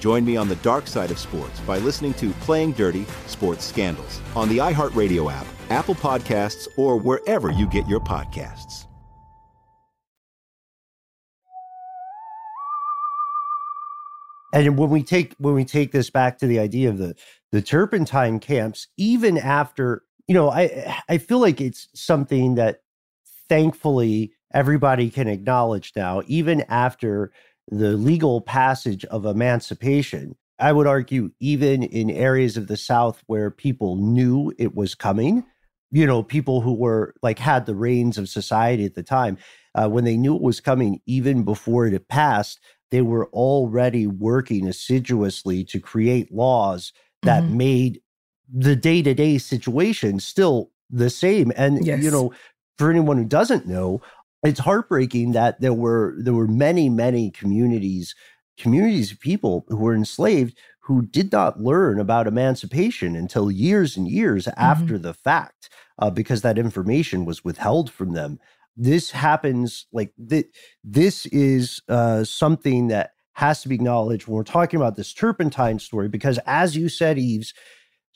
Speaker 7: Join me on the dark side of sports by listening to Playing Dirty Sports Scandals on the iHeartRadio app, Apple Podcasts, or wherever you get your podcasts.
Speaker 2: And when we take when we take this back to the idea of the the turpentine camps, even after you know, I I feel like it's something that thankfully everybody can acknowledge now, even after the legal passage of emancipation. I would argue, even in areas of the South where people knew it was coming, you know, people who were like had the reins of society at the time, uh, when they knew it was coming, even before it had passed, they were already working assiduously to create laws that
Speaker 3: Mhm.
Speaker 2: made the day to day situation still the same. And
Speaker 3: Yes.
Speaker 2: you know, for anyone who doesn't know, it's heartbreaking that there were there were many many communities communities of people who were enslaved who did not learn about emancipation until years and years after the fact uh, because that information was withheld from them. This happens like th- this is uh, something that has to be acknowledged when we're talking about this turpentine story because as you said eves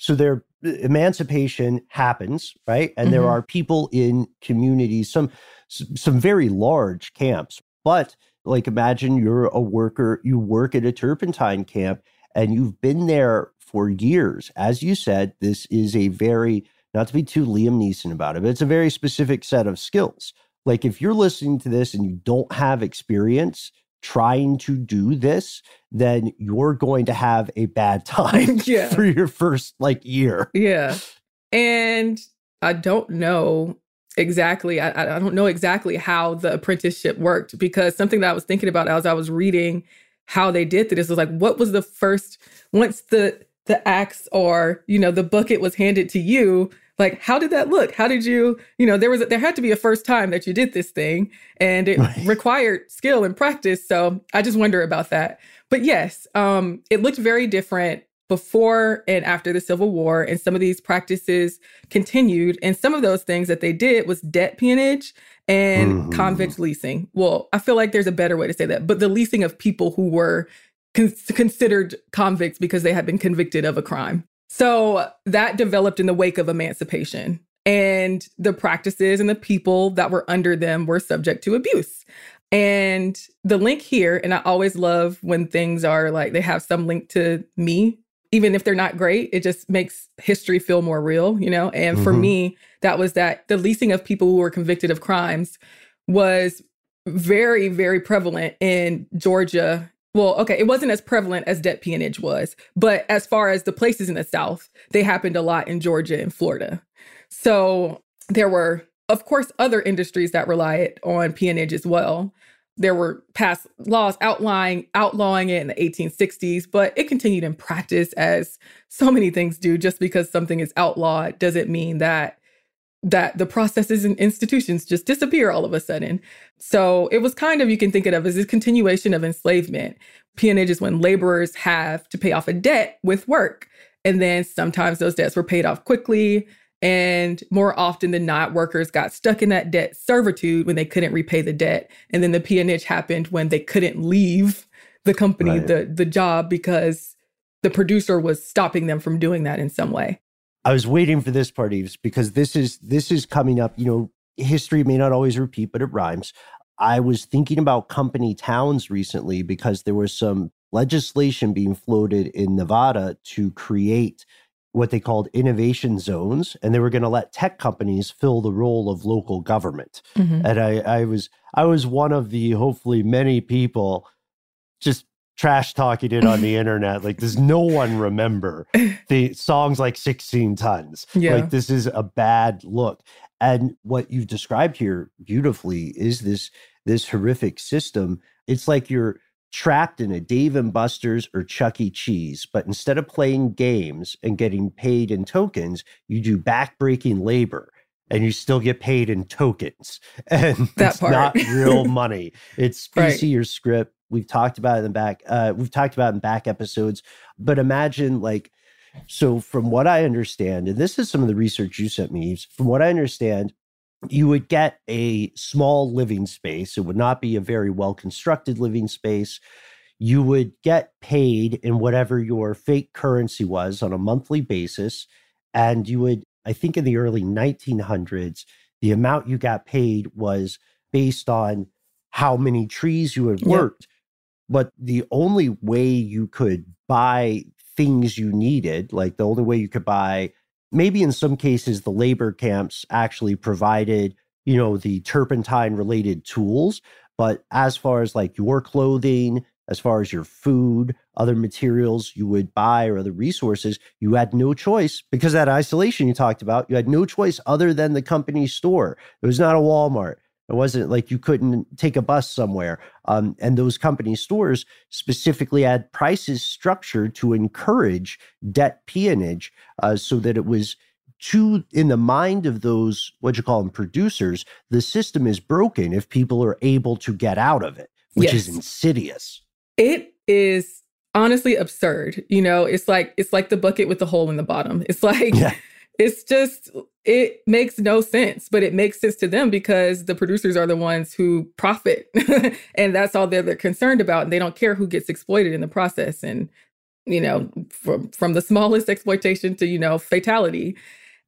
Speaker 2: so their emancipation happens right and there
Speaker 3: Mhm.
Speaker 2: are people in communities some some very large camps but like imagine you're a worker you work at a turpentine camp and you've been there for years. As you said, this is a very, not to be too Liam Neeson about it, but it's a very specific set of skills. Like if you're listening to this and you don't have experience trying to do this, then you're going to have a bad time
Speaker 3: yeah.
Speaker 2: for your first like year.
Speaker 3: Yeah. And I don't know exactly I, I don't know exactly how the apprenticeship worked because something that I was thinking about as I was reading how they did this was like what was the first once the the axe or you know the bucket was handed to you like how did that look how did you you know there was a, there had to be a first time that you did this thing and it right. required skill and practice so i just wonder about that but yes um it looked very different before and after the civil war and some of these practices continued and some of those things that they did was debt peonage and mm-hmm. convict leasing well i feel like there's a better way to say that but the leasing of people who were con- considered convicts because they had been convicted of a crime so that developed in the wake of emancipation. And the practices and the people that were under them were subject to abuse. And the link here, and I always love when things are like they have some link to me, even if they're not great, it just makes history feel more real, you know? And mm-hmm. for me, that was that the leasing of people who were convicted of crimes was very, very prevalent in Georgia well, okay, it wasn't as prevalent as debt peonage was, but as far as the places in the South, they happened a lot in Georgia and Florida. So there were, of course, other industries that relied on peonage as well. There were past laws outlying, outlawing it in the 1860s, but it continued in practice as so many things do. Just because something is outlawed doesn't mean that that the processes and institutions just disappear all of a sudden. So it was kind of, you can think of it as a continuation of enslavement. Peonage is when laborers have to pay off a debt with work. And then sometimes those debts were paid off quickly. And more often than not, workers got stuck in that debt servitude when they couldn't repay the debt. And then the peonage happened when they couldn't leave the company, right. the, the job, because the producer was stopping them from doing that in some way.
Speaker 2: I was waiting for this part, Eves, because this is this is coming up. You know, history may not always repeat, but it rhymes. I was thinking about company towns recently because there was some legislation being floated in Nevada to create what they called innovation zones, and they were going to let tech companies fill the role of local government. Mm-hmm. And I, I was I was one of the hopefully many people just trash talk talking it on the internet. Like, does no one remember the songs like 16 tons? Yeah. Like, this is a bad look. And what you've described here beautifully is this this horrific system. It's like you're trapped in a Dave and Buster's or Chuck E. Cheese, but instead of playing games and getting paid in tokens, you do backbreaking labor and you still get paid in tokens. And that it's part. not real money. It's PC right. or scrip We've talked about it in back. Uh, we've talked about in back episodes. But imagine like, so from what I understand, and this is some of the research you sent me. From what I understand, you would get a small living space. It would not be a very well constructed living space. You would get paid in whatever your fake currency was on a monthly basis. And you would, I think in the early 1900s, the amount you got paid was based on how many trees you had worked. But the only way you could buy things you needed, like the only way you could buy, maybe in some cases, the labor camps actually provided, you know, the turpentine related tools. But as far as like your clothing, as far as your food, other materials you would buy or other resources, you had no choice because that isolation you talked about, you had no choice other than the company store. It was not a Walmart. It wasn't like you couldn't take a bus somewhere. Um, and those company stores specifically had prices structured to encourage debt peonage uh, so that it was to in the mind of those what you call them producers the system is broken if people are able to get out of it which yes. is insidious
Speaker 3: it is honestly absurd you know it's like it's like the bucket with the hole in the bottom it's like yeah it's just it makes no sense but it makes sense to them because the producers are the ones who profit and that's all they're, they're concerned about and they don't care who gets exploited in the process and you know from from the smallest exploitation to you know fatality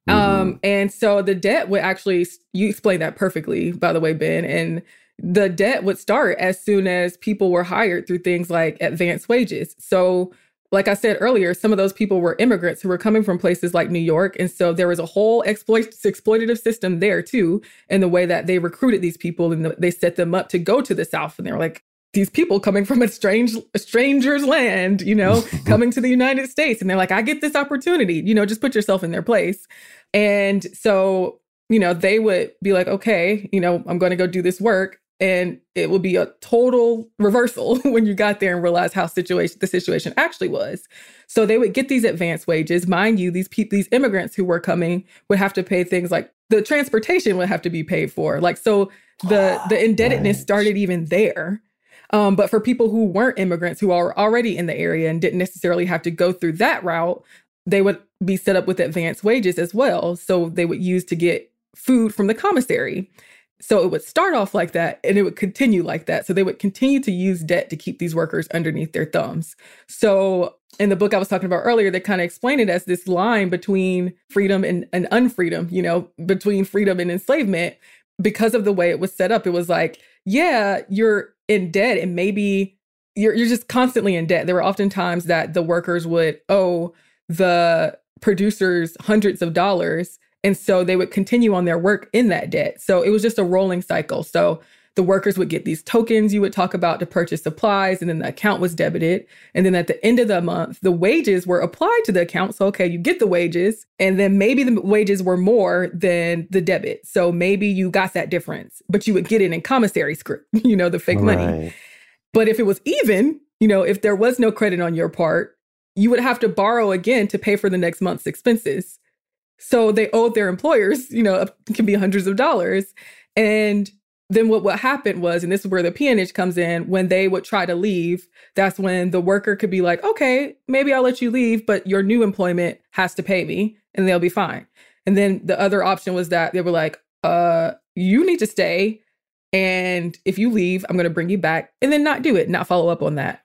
Speaker 3: mm-hmm. um and so the debt would actually you explained that perfectly by the way ben and the debt would start as soon as people were hired through things like advanced wages so like I said earlier, some of those people were immigrants who were coming from places like New York. And so there was a whole exploit- exploitative system there too, in the way that they recruited these people and the, they set them up to go to the South. And they were like, these people coming from a strange a stranger's land, you know, coming to the United States. And they're like, I get this opportunity, you know, just put yourself in their place. And so, you know, they would be like, okay, you know, I'm going to go do this work and it would be a total reversal when you got there and realized how situation the situation actually was. So they would get these advanced wages. Mind you, these people, these immigrants who were coming would have to pay things like the transportation would have to be paid for. Like so, the the indebtedness started even there. Um, but for people who weren't immigrants who are already in the area and didn't necessarily have to go through that route, they would be set up with advanced wages as well. So they would use to get food from the commissary. So it would start off like that and it would continue like that. So they would continue to use debt to keep these workers underneath their thumbs. So in the book I was talking about earlier, they kind of explain it as this line between freedom and, and unfreedom, you know, between freedom and enslavement. Because of the way it was set up, it was like, yeah, you're in debt and maybe you're you're just constantly in debt. There were often times that the workers would owe the producers hundreds of dollars and so they would continue on their work in that debt. So it was just a rolling cycle. So the workers would get these tokens you would talk about to purchase supplies, and then the account was debited. And then at the end of the month, the wages were applied to the account. So, okay, you get the wages, and then maybe the wages were more than the debit. So maybe you got that difference, but you would get it in commissary scrip, you know, the fake right. money. But if it was even, you know, if there was no credit on your part, you would have to borrow again to pay for the next month's expenses. So they owed their employers, you know, can be hundreds of dollars. And then what, what happened was, and this is where the peonage comes in, when they would try to leave, that's when the worker could be like, okay, maybe I'll let you leave, but your new employment has to pay me and they'll be fine. And then the other option was that they were like, uh, you need to stay. And if you leave, I'm going to bring you back and then not do it, not follow up on that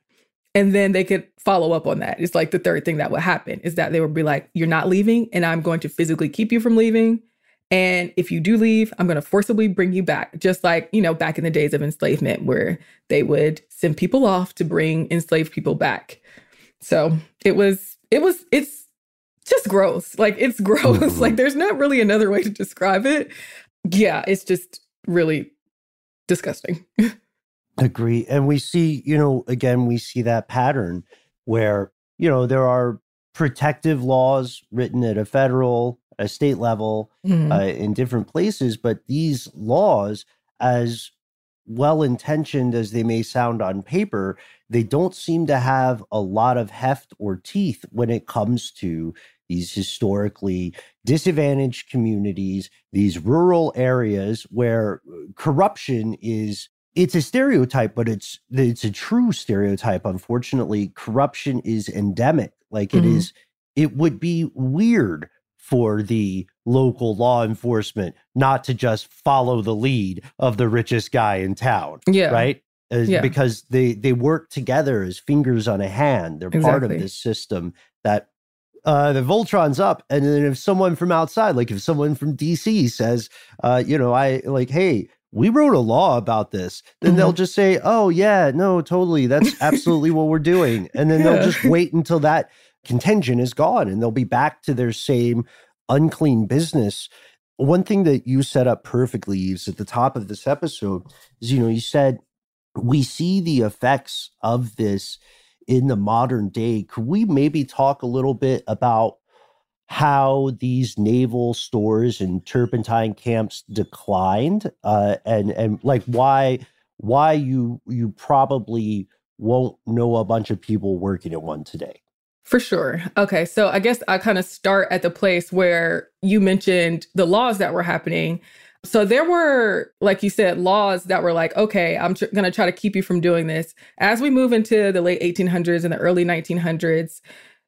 Speaker 3: and then they could follow up on that. It's like the third thing that would happen is that they would be like, You're not leaving, and I'm going to physically keep you from leaving. And if you do leave, I'm going to forcibly bring you back, just like, you know, back in the days of enslavement, where they would send people off to bring enslaved people back. So it was, it was, it's just gross. Like, it's gross. Mm-hmm. Like, there's not really another way to describe it. Yeah, it's just really disgusting.
Speaker 2: Agree. And we see, you know, again, we see that pattern where, you know, there are protective laws written at a federal, a state level, mm-hmm. uh, in different places, but these laws, as well intentioned as they may sound on paper, they don't seem to have a lot of heft or teeth when it comes to these historically disadvantaged communities, these rural areas where uh, corruption is it's a stereotype, but it's it's a true stereotype. Unfortunately, corruption is endemic. Like mm-hmm. it is, it would be weird for the local law enforcement not to just follow the lead of the richest guy in town.
Speaker 3: Yeah.
Speaker 2: Right. yeah. Because they they work together as fingers on a hand. They're exactly. part of this system that uh, the Voltron's up, and then if someone from outside, like if someone from DC says, uh, you know, I like, hey, we wrote a law about this then mm-hmm. they'll just say oh yeah no totally that's absolutely what we're doing and then yeah. they'll just wait until that contingent is gone and they'll be back to their same unclean business one thing that you set up perfectly Eves, at the top of this episode is you know you said we see the effects of this in the modern day could we maybe talk a little bit about how these naval stores and turpentine camps declined uh, and and like why why you you probably won't know a bunch of people working at one today
Speaker 3: for sure. Okay. So I guess I kind of start at the place where you mentioned the laws that were happening. So there were, like you said, laws that were like, okay, I'm tr- going to try to keep you from doing this. As we move into the late 1800s and the early 1900s,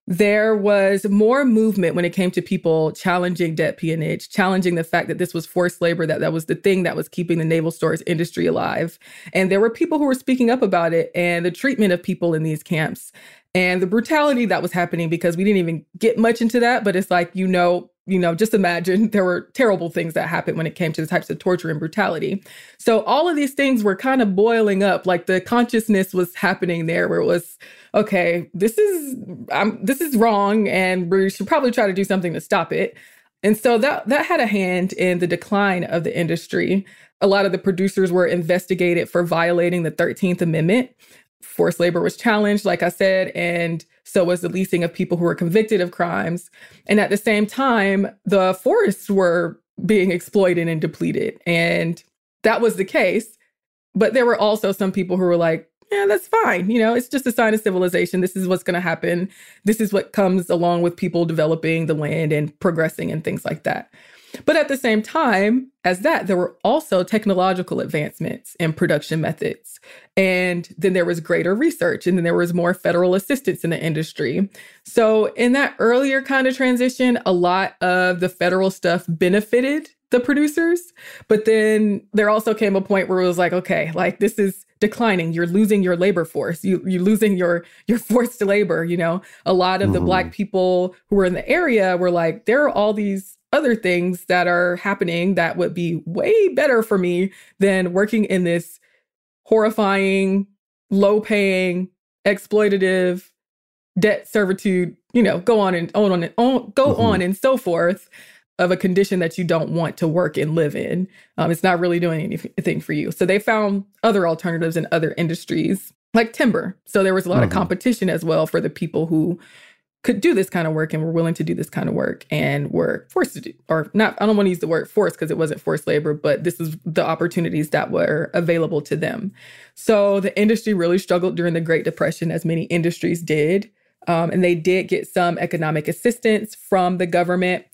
Speaker 3: there was more movement when it came to people challenging debt peonage, challenging the fact that this was forced labor, that that was the thing that was keeping the naval stores industry alive. And there were people who were speaking up about it and the treatment of people in these camps and the brutality that was happening because we didn't even get much into that. But it's like, you know, you know, just imagine there were terrible things that happened when it came to the types of torture and brutality. So all of these things were kind of boiling up, like the consciousness was happening there where it was okay, this is um, this is wrong, and we should probably try to do something to stop it. And so that that had a hand in the decline of the industry. A lot of the producers were investigated for violating the 13th Amendment. Forced labor was challenged, like I said, and so was the leasing of people who were convicted of crimes. And at the same time, the forests were being exploited and depleted. And that was the case. But there were also some people who were like, yeah, that's fine. You know, it's just a sign of civilization. This is what's going to happen. This is what comes along with people developing the land and progressing and things like that. But at the same time as that, there were also technological advancements in production methods. And then there was greater research, and then there was more federal assistance in the industry. So, in that earlier kind of transition, a lot of the federal stuff benefited the producers. But then there also came a point where it was like, okay, like this is declining. You're losing your labor force. You, you're losing your your forced labor. You know, a lot of mm-hmm. the black people who were in the area were like, there are all these other things that are happening that would be way better for me than working in this horrifying, low paying, exploitative debt servitude, you know, go on and on and on, go mm-hmm. on and so forth of a condition that you don't want to work and live in. Um, it's not really doing anything for you. So they found other alternatives in other industries like timber. So there was a lot mm-hmm. of competition as well for the people who could do this kind of work and were willing to do this kind of work and were forced to do, or not, I don't want to use the word forced because it wasn't forced labor, but this is the opportunities that were available to them. So the industry really struggled during the Great Depression, as many industries did. Um, and they did get some economic assistance from the government.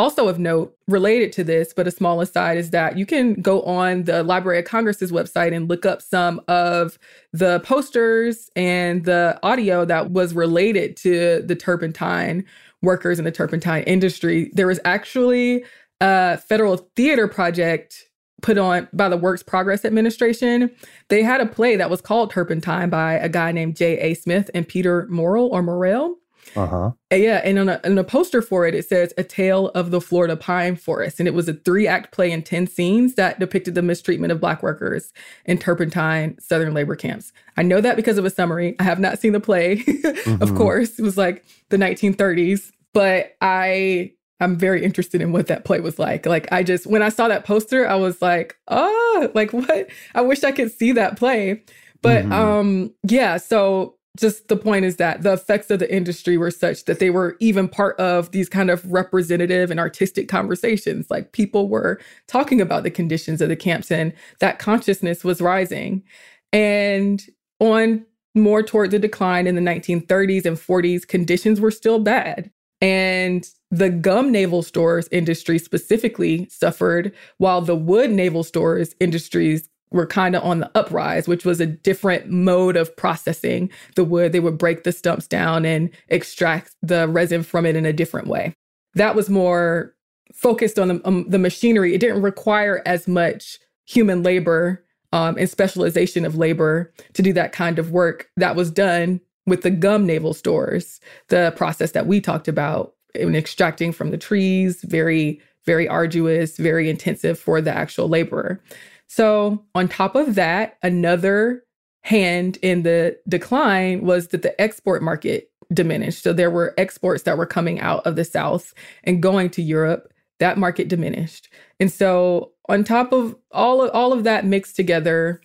Speaker 3: Also, of note, related to this, but a small aside, is that you can go on the Library of Congress's website and look up some of the posters and the audio that was related to the turpentine workers in the turpentine industry. There was actually a federal theater project put on by the Works Progress Administration. They had a play that was called Turpentine by a guy named J.A. Smith and Peter Morrell or Morrell.
Speaker 2: Uh-huh.
Speaker 3: Yeah, and on a, on a poster for it, it says "A Tale of the Florida Pine Forest," and it was a three-act play in ten scenes that depicted the mistreatment of Black workers in turpentine Southern labor camps. I know that because of a summary. I have not seen the play, mm-hmm. of course. It was like the 1930s, but I I'm very interested in what that play was like. Like I just when I saw that poster, I was like, oh, like what? I wish I could see that play. But mm-hmm. um yeah, so just the point is that the effects of the industry were such that they were even part of these kind of representative and artistic conversations. Like people were talking about the conditions of the camps and that consciousness was rising. And on more toward the decline in the 1930s and 40s, conditions were still bad. And the gum naval stores industry specifically suffered, while the wood naval stores industries were kind of on the uprise, which was a different mode of processing the wood. They would break the stumps down and extract the resin from it in a different way. That was more focused on the, um, the machinery. It didn't require as much human labor um, and specialization of labor to do that kind of work that was done with the gum naval stores, the process that we talked about in extracting from the trees, very, very arduous, very intensive for the actual laborer. So, on top of that, another hand in the decline was that the export market diminished. So, there were exports that were coming out of the South and going to Europe. That market diminished. And so, on top of all of, all of that mixed together,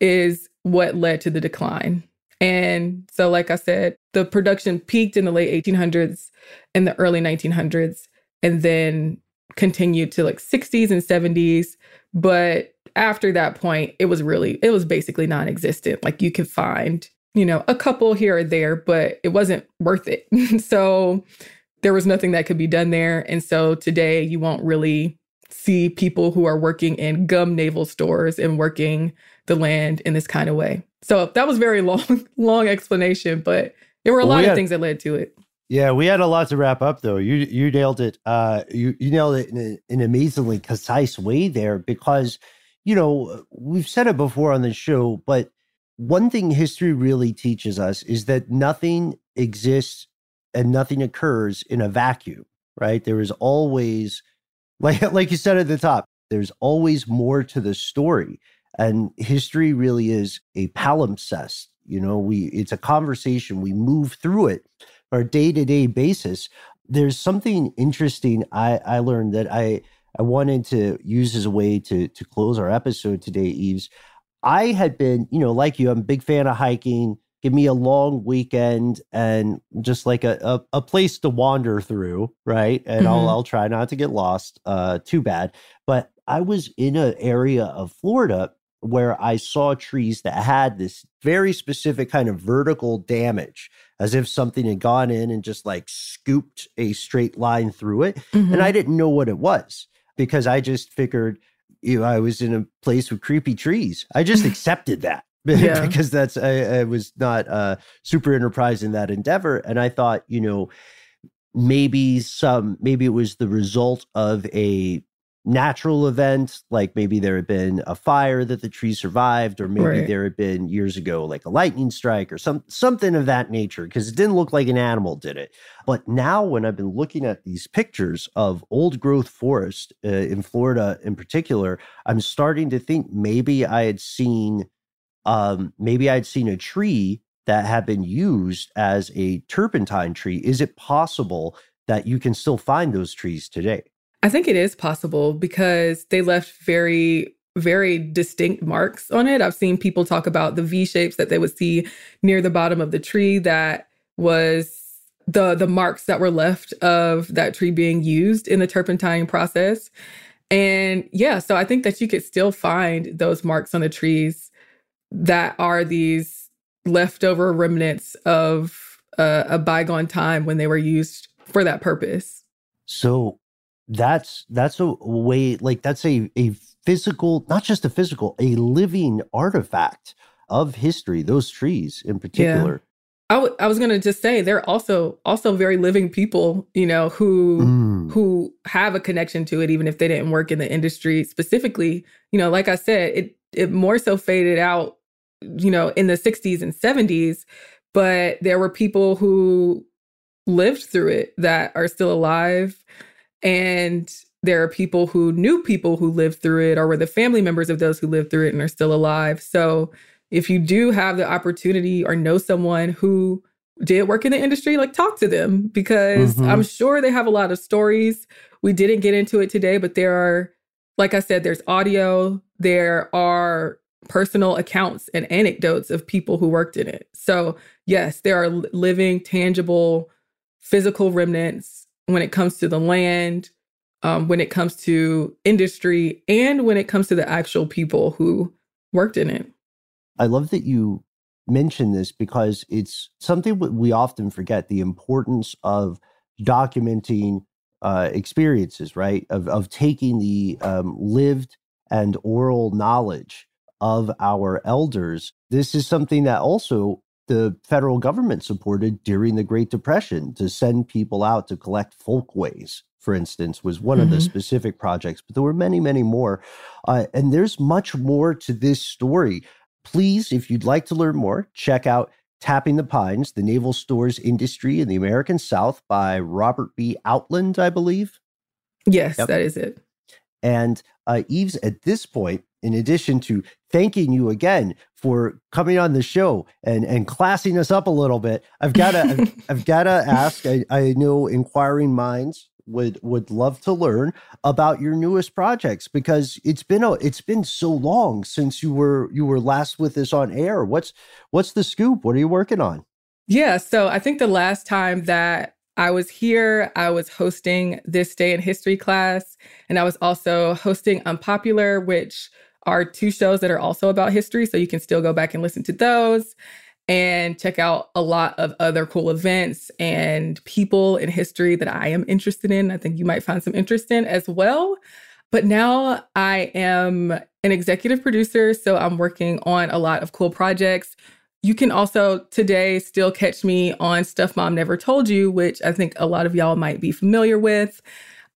Speaker 3: is what led to the decline. And so, like I said, the production peaked in the late 1800s and the early 1900s, and then continued to like 60s and 70s. But after that point, it was really, it was basically non existent. Like you could find, you know, a couple here or there, but it wasn't worth it. so there was nothing that could be done there. And so today you won't really see people who are working in gum naval stores and working the land in this kind of way. So that was very long, long explanation, but there were a well, lot we of had, things that led to it.
Speaker 2: Yeah, we had a lot to wrap up though. You you nailed it. Uh, you you nailed it in a, an amazingly concise way there because you know, we've said it before on the show, but one thing history really teaches us is that nothing exists and nothing occurs in a vacuum, right? There is always, like, like you said at the top, there's always more to the story. And history really is a palimpsest. You know, we it's a conversation. We move through it on a day to day basis. There's something interesting I I learned that I I wanted to use as a way to to close our episode today, Eves. I had been, you know, like you, I'm a big fan of hiking. Give me a long weekend and just like a, a, a place to wander through, right? And mm-hmm. I'll I'll try not to get lost. Uh, too bad. But I was in an area of Florida where I saw trees that had this very specific kind of vertical damage, as if something had gone in and just like scooped a straight line through it. Mm-hmm. And I didn't know what it was because I just figured you know, I was in a place with creepy trees. I just accepted that. Yeah. because that's I, I was not uh, super enterprise in that endeavor, and I thought, you know, maybe some maybe it was the result of a natural event, like maybe there had been a fire that the tree survived, or maybe right. there had been years ago like a lightning strike or some something of that nature, because it didn't look like an animal did it. But now, when I've been looking at these pictures of old growth forest uh, in Florida, in particular, I'm starting to think maybe I had seen, um, maybe I'd seen a tree that had been used as a turpentine tree. Is it possible that you can still find those trees today?
Speaker 3: I think it is possible because they left very, very distinct marks on it. I've seen people talk about the V shapes that they would see near the bottom of the tree that was the the marks that were left of that tree being used in the turpentine process. And yeah, so I think that you could still find those marks on the trees that are these leftover remnants of uh, a bygone time when they were used for that purpose.
Speaker 2: So that's that's a way like that's a a physical not just a physical a living artifact of history those trees in particular yeah.
Speaker 3: I, w- I was going to just say they're also also very living people you know who mm. who have a connection to it even if they didn't work in the industry specifically you know like i said it it more so faded out you know in the 60s and 70s but there were people who lived through it that are still alive and there are people who knew people who lived through it or were the family members of those who lived through it and are still alive. So if you do have the opportunity or know someone who did work in the industry, like talk to them because mm-hmm. I'm sure they have a lot of stories. We didn't get into it today, but there are, like I said, there's audio, there are personal accounts and anecdotes of people who worked in it. So, yes, there are living, tangible, physical remnants when it comes to the land, um, when it comes to industry, and when it comes to the actual people who worked in it.
Speaker 2: I love that you mention this because it's something we often forget the importance of documenting uh, experiences, right? Of, of taking the um, lived and oral knowledge of our elders. This is something that also the federal government supported during the Great Depression to send people out to collect folkways, for instance, was one mm-hmm. of the mm-hmm. specific projects, but there were many, many more. Uh, and there's much more to this story. Please, if you'd like to learn more, check out Tapping the Pines, the Naval Stores Industry in the American South by Robert B. Outland, I believe.
Speaker 3: Yes, yep. that is it.
Speaker 2: And uh, Eves, at this point, in addition to thanking you again for coming on the show and and classing us up a little bit, I've got to I've, I've got to ask. I, I know inquiring minds would would love to learn about your newest projects because it's been a it's been so long since you were you were last with us on air. What's what's the scoop? What are you working on?
Speaker 3: Yeah, so I think the last time that I was here, I was hosting this day in history class, and I was also hosting Unpopular, which are two shows that are also about history. So you can still go back and listen to those and check out a lot of other cool events and people in history that I am interested in. I think you might find some interest in as well. But now I am an executive producer, so I'm working on a lot of cool projects. You can also today still catch me on Stuff Mom Never Told You, which I think a lot of y'all might be familiar with.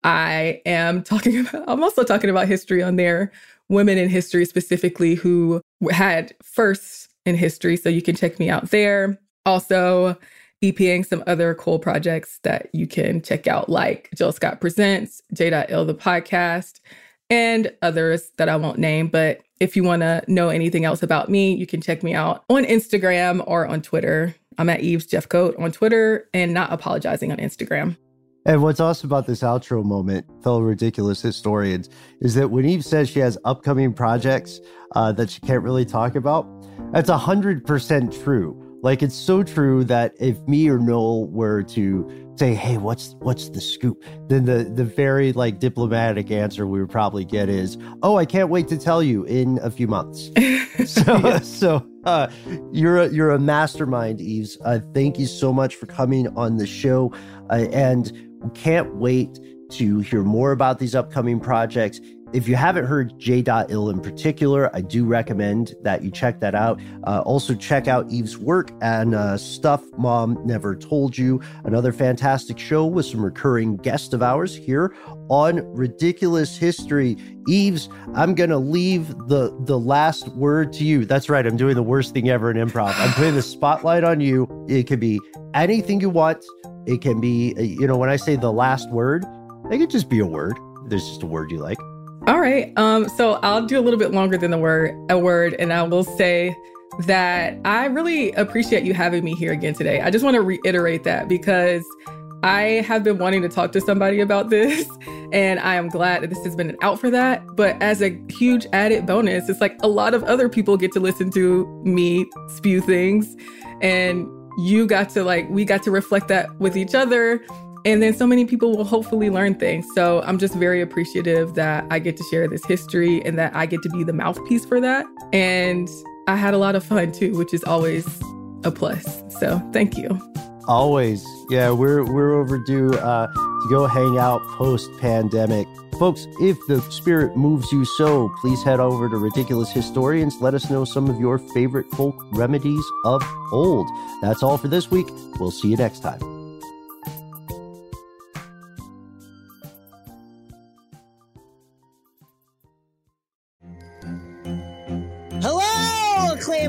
Speaker 3: I am talking about, I'm also talking about history on there, women in history specifically who had firsts in history. So you can check me out there. Also, EPing some other cool projects that you can check out, like Jill Scott Presents, J.Ill the podcast, and others that I won't name. But if you want to know anything else about me, you can check me out on Instagram or on Twitter. I'm at Eves Jeff Jeffcoat on Twitter and not apologizing on Instagram.
Speaker 2: And what's awesome about this outro moment, fellow ridiculous historians, is that when Eve says she has upcoming projects uh, that she can't really talk about, that's 100% true. Like it's so true that if me or Noel were to say, "Hey, what's what's the scoop?" then the the very like diplomatic answer we would probably get is, "Oh, I can't wait to tell you in a few months." so yeah. so uh, you're a, you're a mastermind, Eves. Uh, thank you so much for coming on the show, uh, and can't wait to hear more about these upcoming projects. If you haven't heard J. Ill in particular, I do recommend that you check that out. Uh, also, check out Eve's work and uh, Stuff Mom Never Told You, another fantastic show with some recurring guests of ours here on Ridiculous History. Eves, I'm gonna leave the the last word to you. That's right, I'm doing the worst thing ever in improv. I'm putting the spotlight on you. It could be anything you want. It can be, uh, you know, when I say the last word, it could just be a word. There's just a word you like.
Speaker 3: All right. Um, so I'll do a little bit longer than the word a word, and I will say that I really appreciate you having me here again today. I just want to reiterate that because I have been wanting to talk to somebody about this, and I am glad that this has been an out for that. But as a huge added bonus, it's like a lot of other people get to listen to me spew things, and you got to like, we got to reflect that with each other and then so many people will hopefully learn things. So I'm just very appreciative that I get to share this history and that I get to be the mouthpiece for that. And I had a lot of fun too, which is always a plus. So thank you.
Speaker 2: Always. Yeah, we're we're overdue uh, to go hang out post pandemic. Folks, if the spirit moves you so, please head over to Ridiculous Historians. Let us know some of your favorite folk remedies of old. That's all for this week. We'll see you next time.